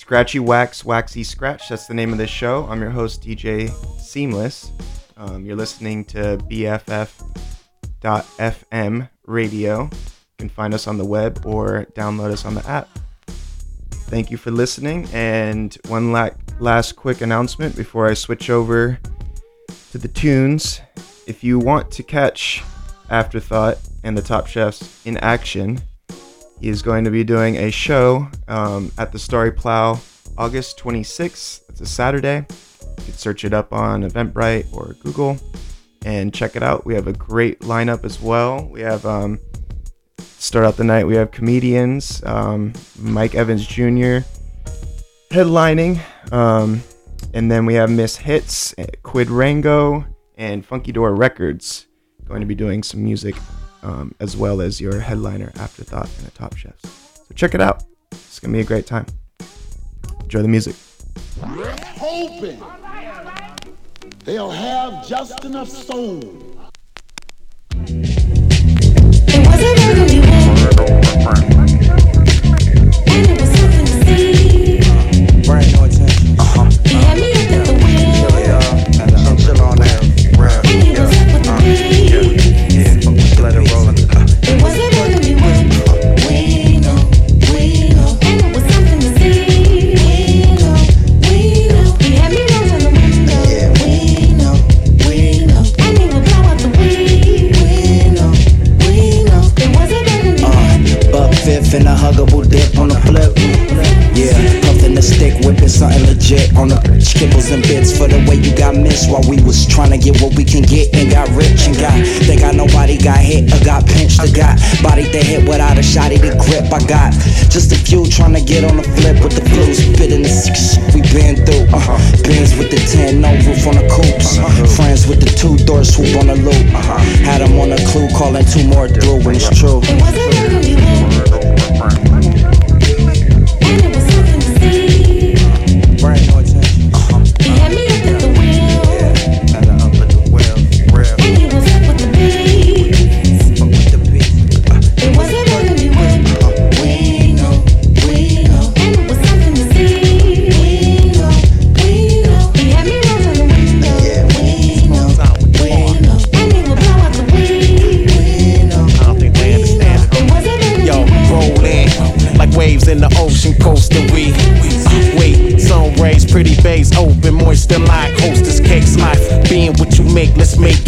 Scratchy Wax, Waxy Scratch. That's the name of this show. I'm your host, DJ Seamless. Um, you're listening to BFF.FM radio. You can find us on the web or download us on the app. Thank you for listening. And one la- last quick announcement before I switch over to the tunes. If you want to catch Afterthought and the Top Chefs in action, is going to be doing a show um, at the Starry Plough August 26th. It's a Saturday. You can search it up on Eventbrite or Google and check it out. We have a great lineup as well. We have um, start out the night. We have comedians, um, Mike Evans Jr. headlining, um, and then we have Miss Hits, Quid Rango, and Funky Door Records going to be doing some music um, as well as your headliner Afterthought and the Top Chefs. So check it out. It's gonna be a great time. Enjoy the music. hoping they'll have just enough soul. Brain to get what we can get and got rich and got. They got nobody got hit or got pinched or got body they hit without a shotty to grip. I got just a few trying to get on the flip with the flu, spitting the sick shit we been through. Uh, Benz with the 10, no roof on the coops. Friends with the two door swoop on the loop. uh Had them on a clue, calling two more through, and it's true. Brain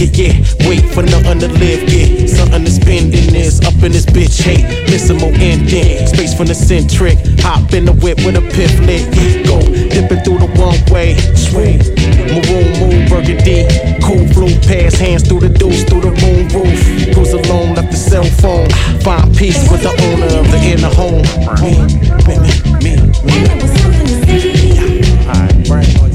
it, yeah. Wait for nothing to live, yeah. Something to spend in this, up in this bitch, hate. Missing more ending, space from the centric. Hop in the whip with a lit, yeah. Go dipping through the one way, swing. Maroon moon, burgundy. Cool blue pass, hands through the deuce, through the moon roof. Cruise alone, left the cell phone. Find peace with the owner of the inner home. Me, me, me, me, me. Alright, brain no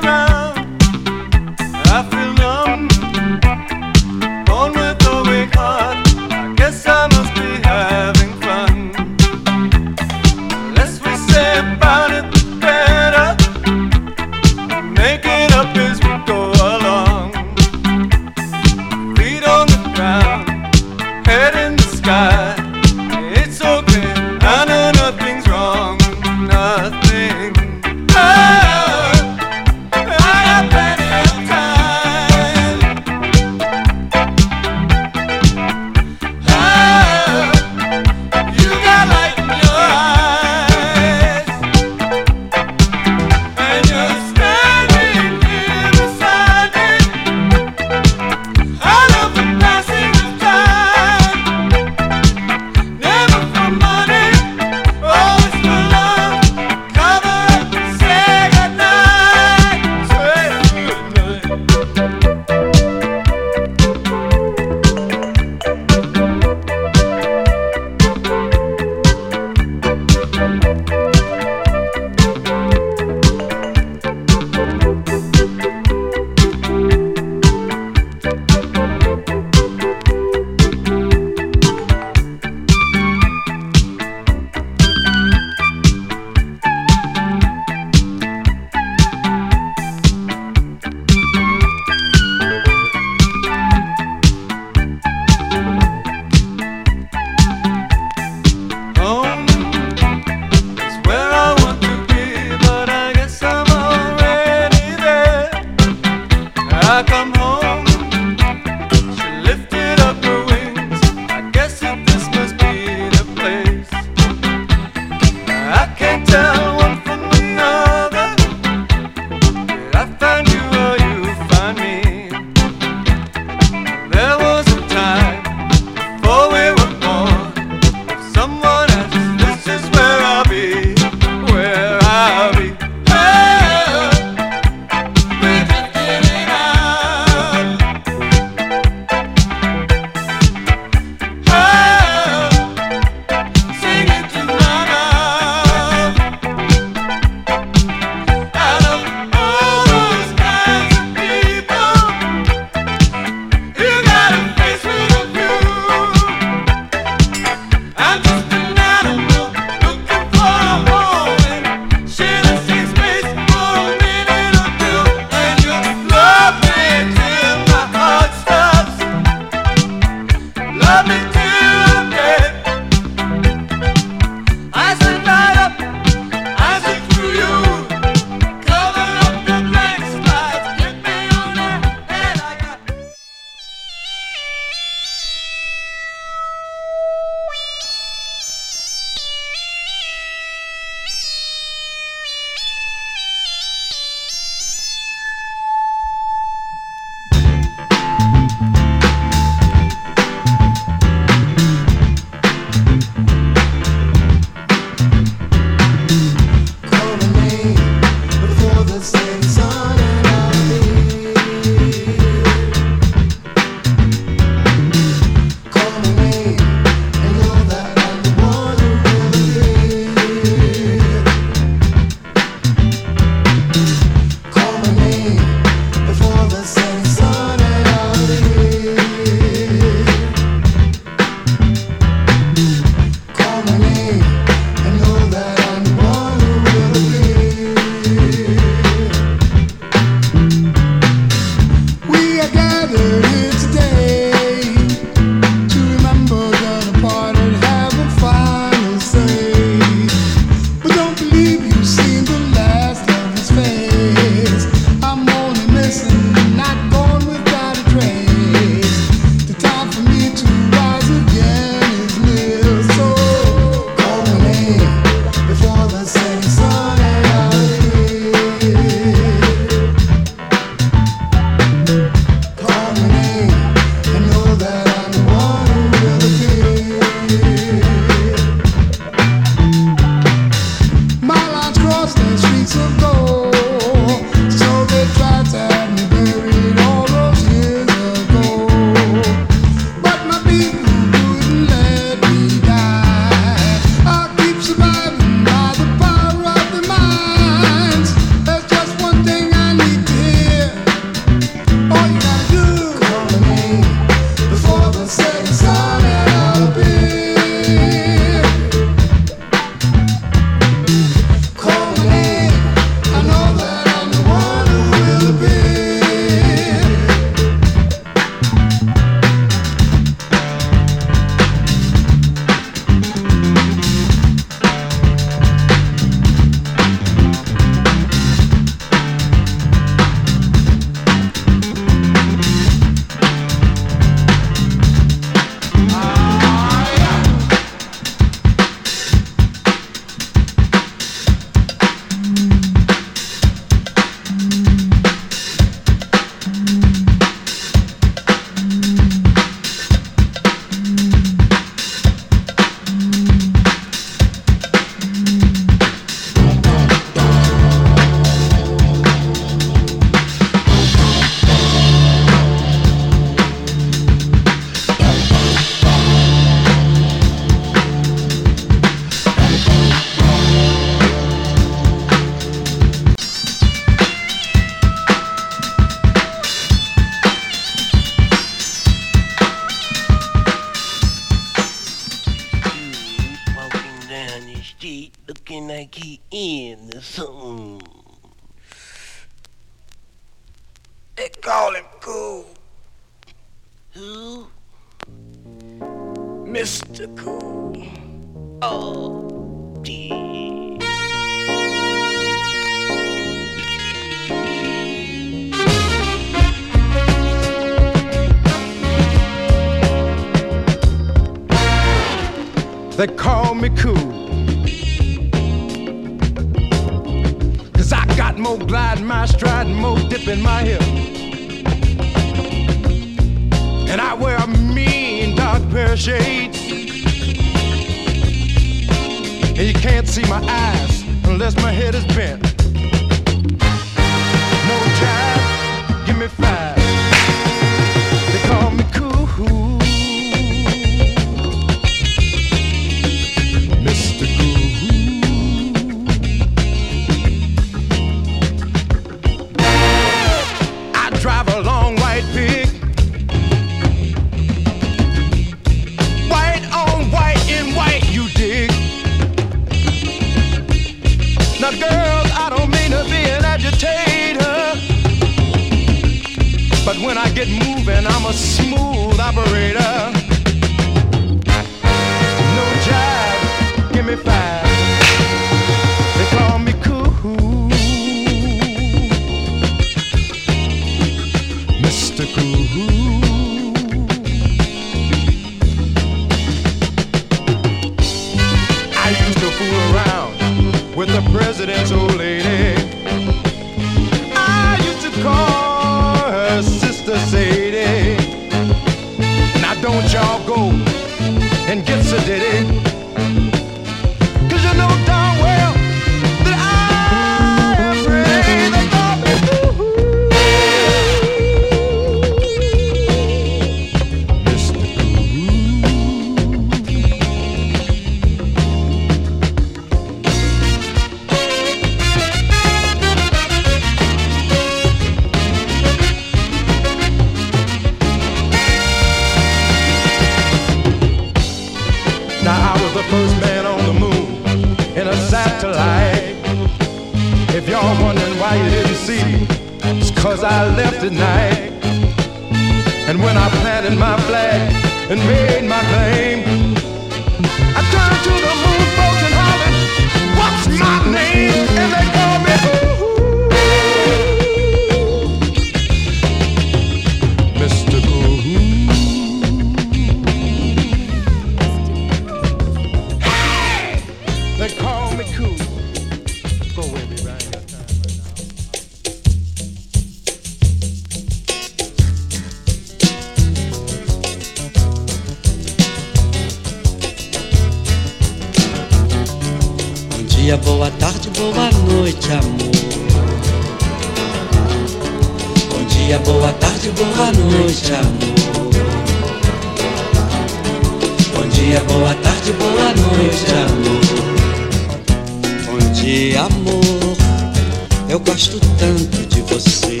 tanto de você.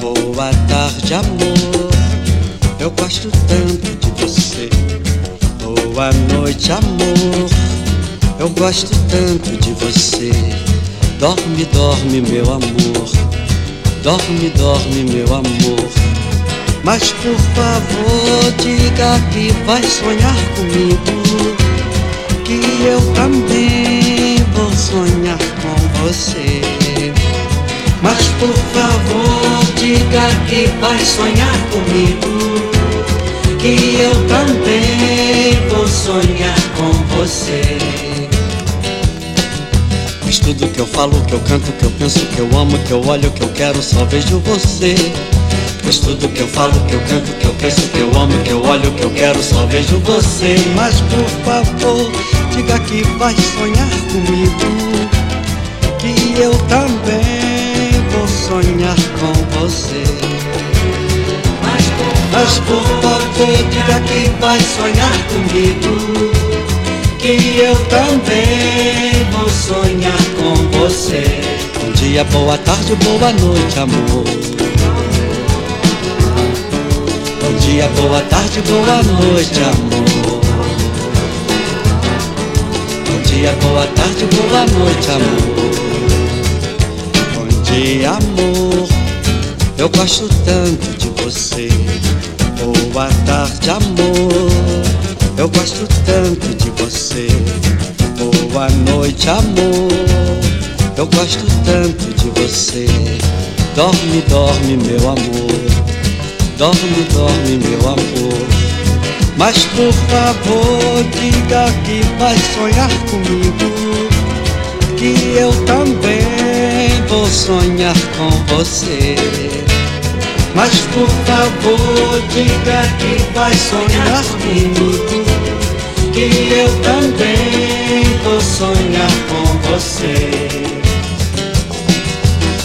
Boa tarde, amor. Eu gosto tanto de você. Boa noite, amor. Eu gosto tanto de você. Dorme, dorme, meu amor. Dorme, dorme, meu amor. Mas por favor, diga que vai sonhar comigo. Que eu também vou sonhar com você. Mas por favor, diga que vai sonhar comigo. Que eu também vou sonhar com você. Mas tudo que eu falo, que eu canto, que eu penso, que eu amo, que eu olho, que eu quero, só vejo você. Pois tudo que eu falo, que eu canto, que eu penso, que eu amo, que eu olho, que eu quero, só vejo você. Mas por favor, diga que vai sonhar comigo. Que eu também sonhar com você. Mas por favor, diga que vai sonhar comigo. Que eu também vou sonhar com você. Bom dia, boa tarde, boa noite, amor. Bom dia, boa tarde, boa noite, amor. Bom dia, boa tarde, boa noite, amor. Dia, amor. Eu gosto tanto de você. Boa tarde, amor. Eu gosto tanto de você. Boa noite, amor. Eu gosto tanto de você. Dorme, dorme, meu amor. Dorme, dorme, meu amor. Mas por favor, diga que vai sonhar comigo. Que eu também vou sonhar com você. Mas por favor, diga que vai sonhar comigo. Que eu também vou sonhar com você.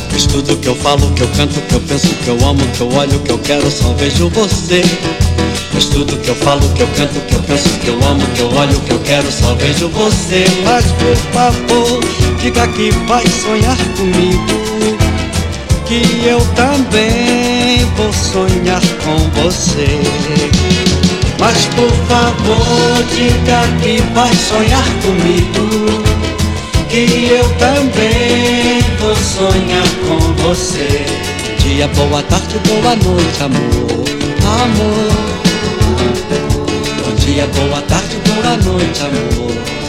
Pois tudo que eu falo, que eu canto, que eu penso, que eu amo, que eu olho, que eu quero, só vejo você. Tudo que eu falo, que eu canto, que eu penso, que eu amo, que eu olho, que eu quero, só vejo você. Mas por favor, diga que vai sonhar comigo. Que eu também vou sonhar com você. Mas por favor, diga que vai sonhar comigo. Que eu também vou sonhar com você. Dia, boa tarde, boa noite, amor. Amor. Bom dia, boa tarde, boa noite, amor.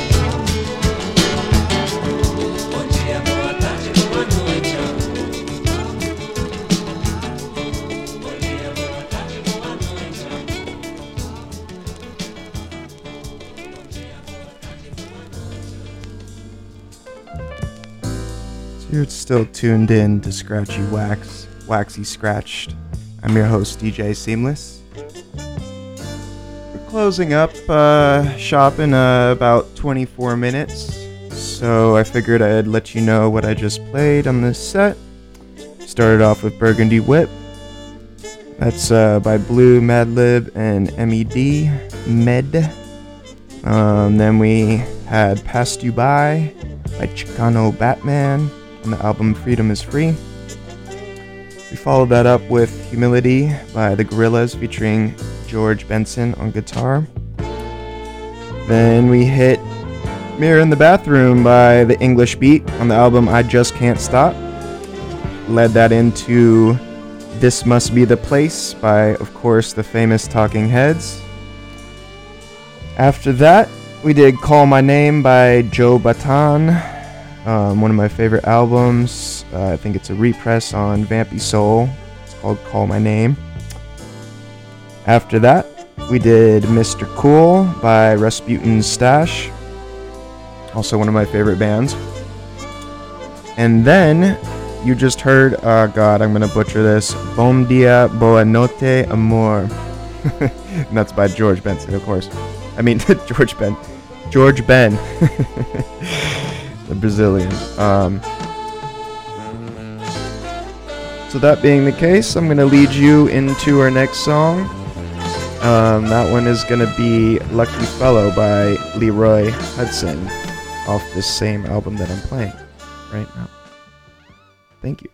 You're still tuned in to Scratchy Wax, Waxy Scratched. I'm your host, DJ Seamless. Closing up uh, shop in uh, about 24 minutes, so I figured I'd let you know what I just played on this set. Started off with Burgundy Whip. That's uh, by Blu, Madlib, and MED. Med. Um, then we had Passed You By by Chicano Batman on the album Freedom is Free. We followed that up with Humility by the Gorillaz featuring George Benson on guitar. Then we hit Mirror in the Bathroom by the English Beat on the album I Just Can't Stop. Led that into This Must Be the Place by, of course, the famous Talking Heads. After that, we did Call My Name by Joe Bataan, um, one of my favorite albums. Uh, I think it's a repress on Vampisoul. It's called Call My Name. After that, we did Mr. Cool by Rasputin's Stash, also one of my favorite bands. And then you just heard, oh god, I'm gonna butcher this, Bom Dia Boa Notte Amor. and that's by George Benson, of course. I mean, George Ben. George Ben. the Brazilian. Um, so that being the case, I'm gonna lead you into our next song. Um, that one is gonna be Lucky Fellow by Leroy Hutson off this same album that I'm playing right now. Thank you.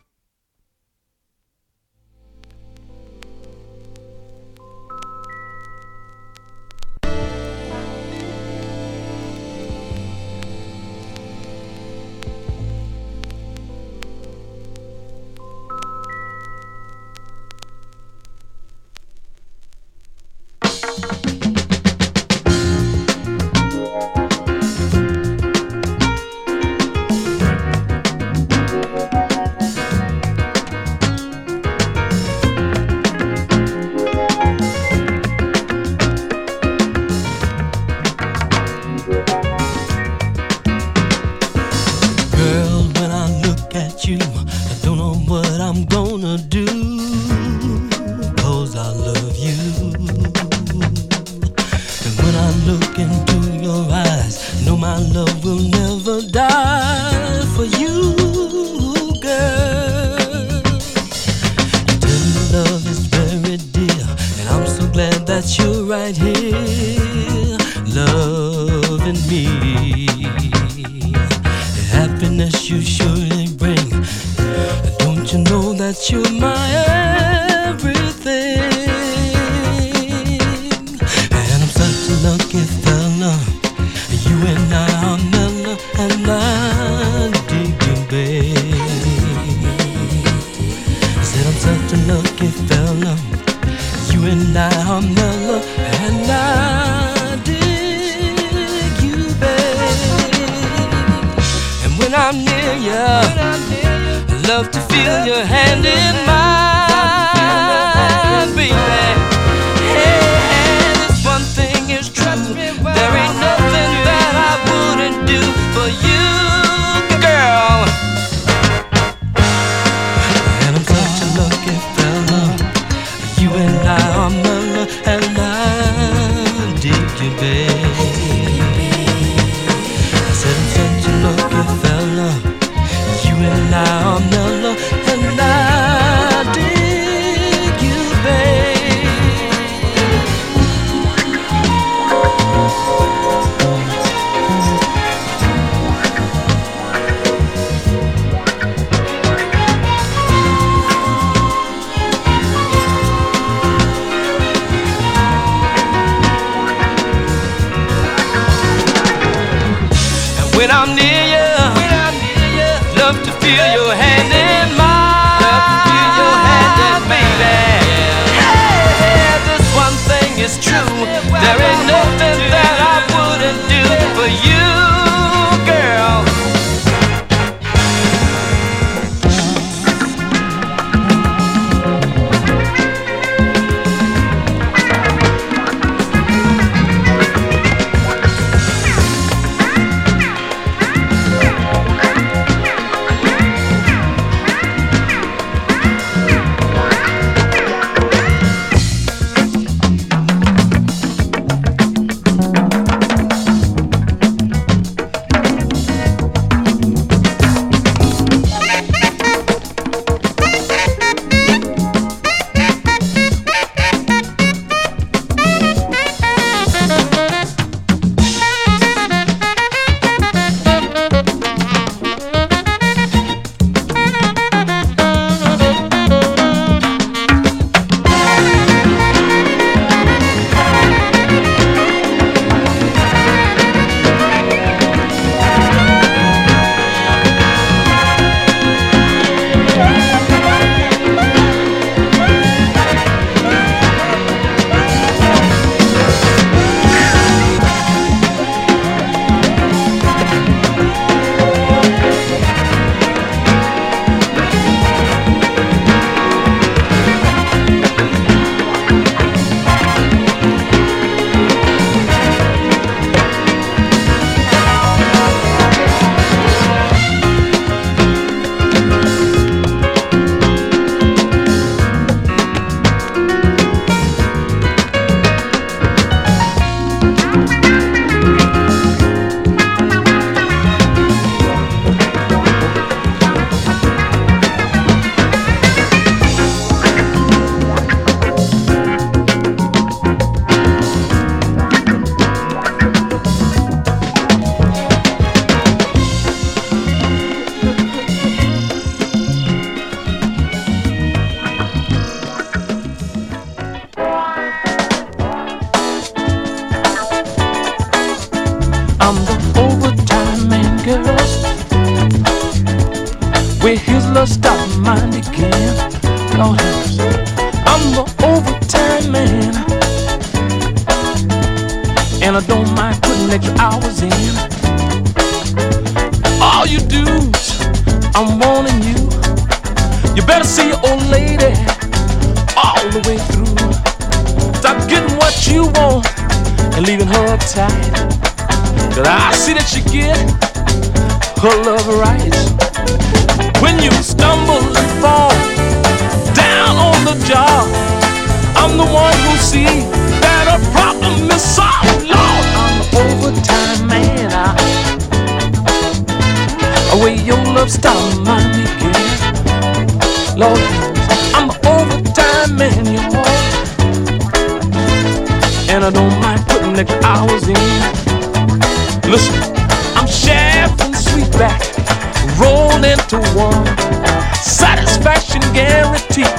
I'm near you, love to feel your hand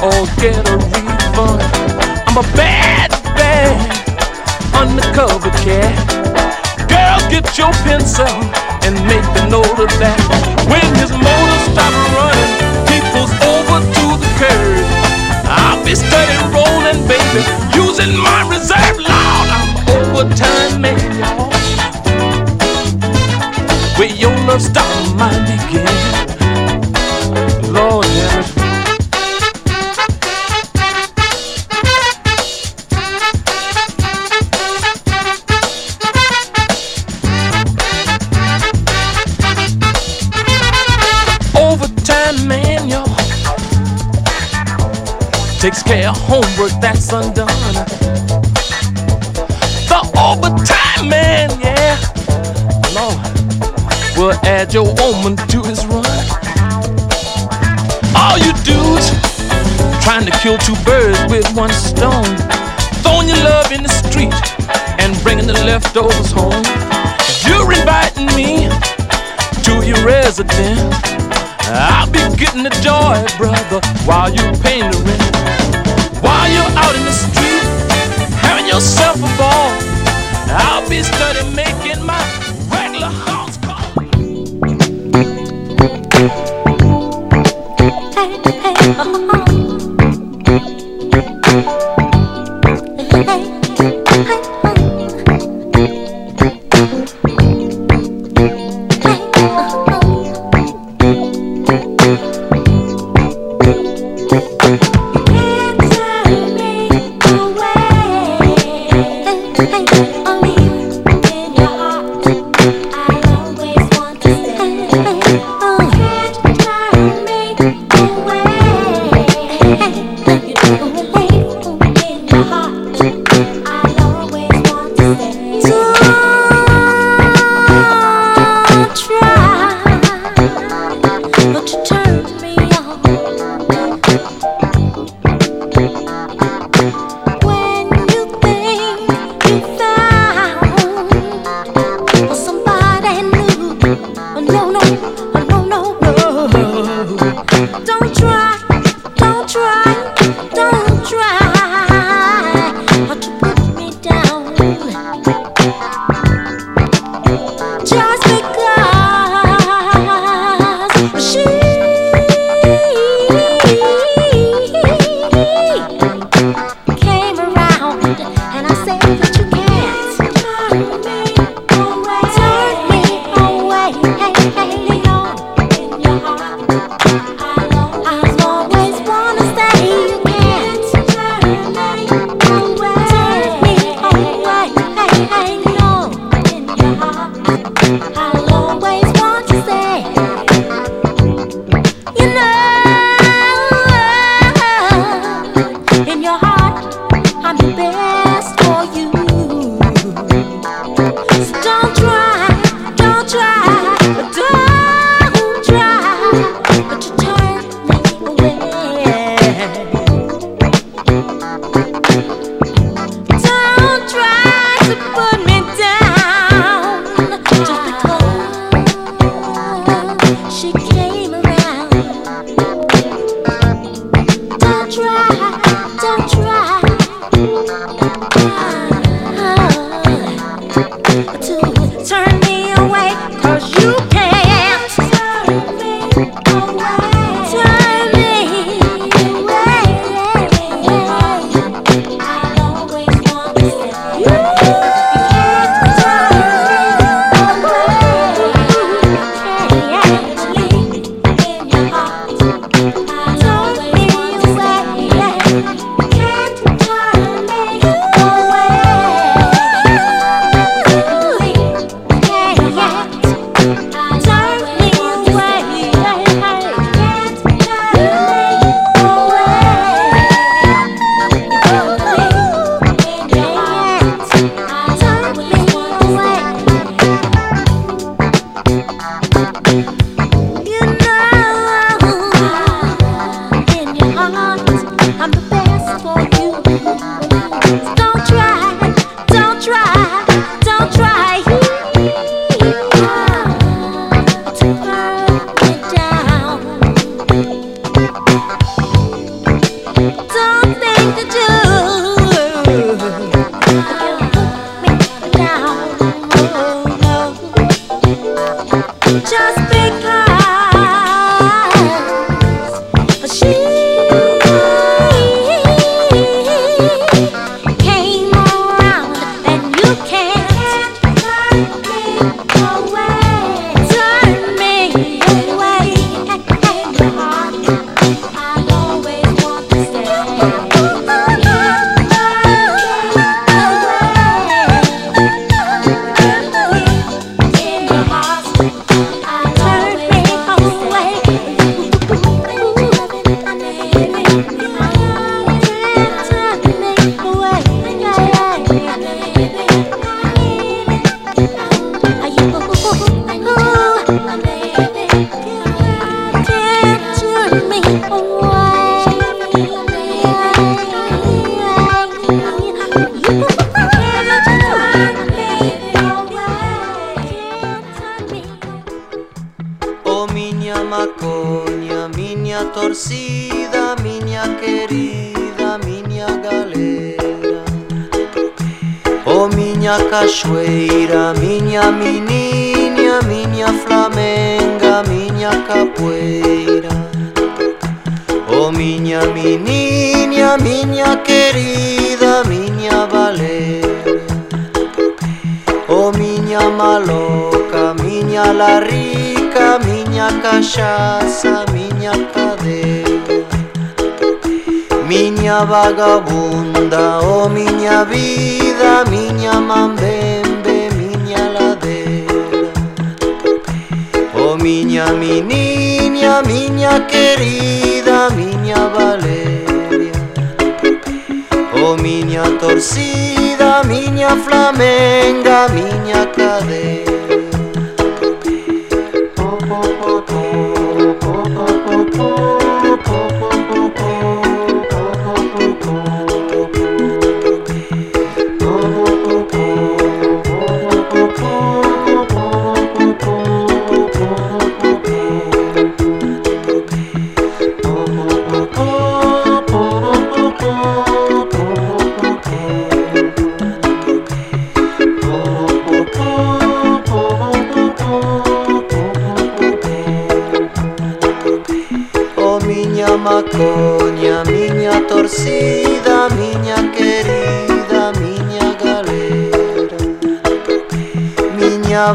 or get a refund. I'm a bad, bad undercover cat. Girl, get your pencil and make a note of that. When his motor stops running, he pulls over to the curb. I'll be steady rolling, baby, using my reserve. Lord, I'm overtime man, y'all. Where your love stop, mine begin. Homework that's undone. The overtime man, yeah, Lord, will add your woman to his run. All you dudes trying to kill two birds with one stone, throwing your love in the street and bringing the leftovers home. You're inviting me to your residence. I'll be getting the joy, brother, while you paying the rent. While you're out in the street, having yourself a ball, I'll be steady making my try,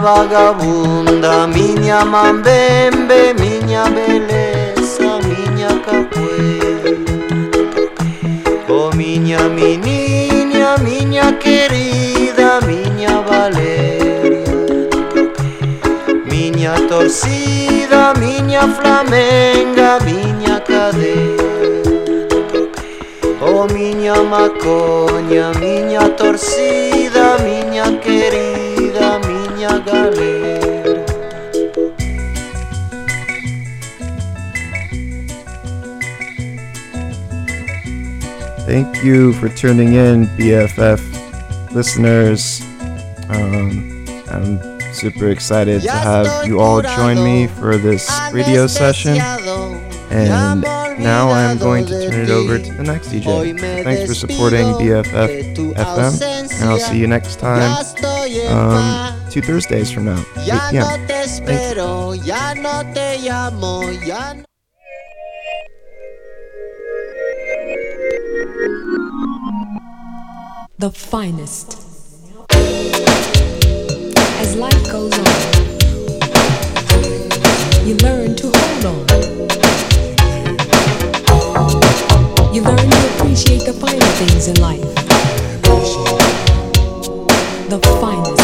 vagabunda Miña mambembe, miña beleza, miña cacué Oh miña meniña, miña querida, miña Valeria. Miña torcida, miña flamenga, miña cadeira Oh miña macoña, miña torcida, miña Thank you for tuning in, BFF listeners. Um, I'm super excited to have you all join me for this radio session. And now I'm going to turn it over to the next DJ. Thanks for supporting BFF FM, and I'll see you next time, um, two Thursdays from now, 8 Ya p.m. the finest. As life goes on, you learn to hold on. You learn to appreciate the finer things in life. The finest.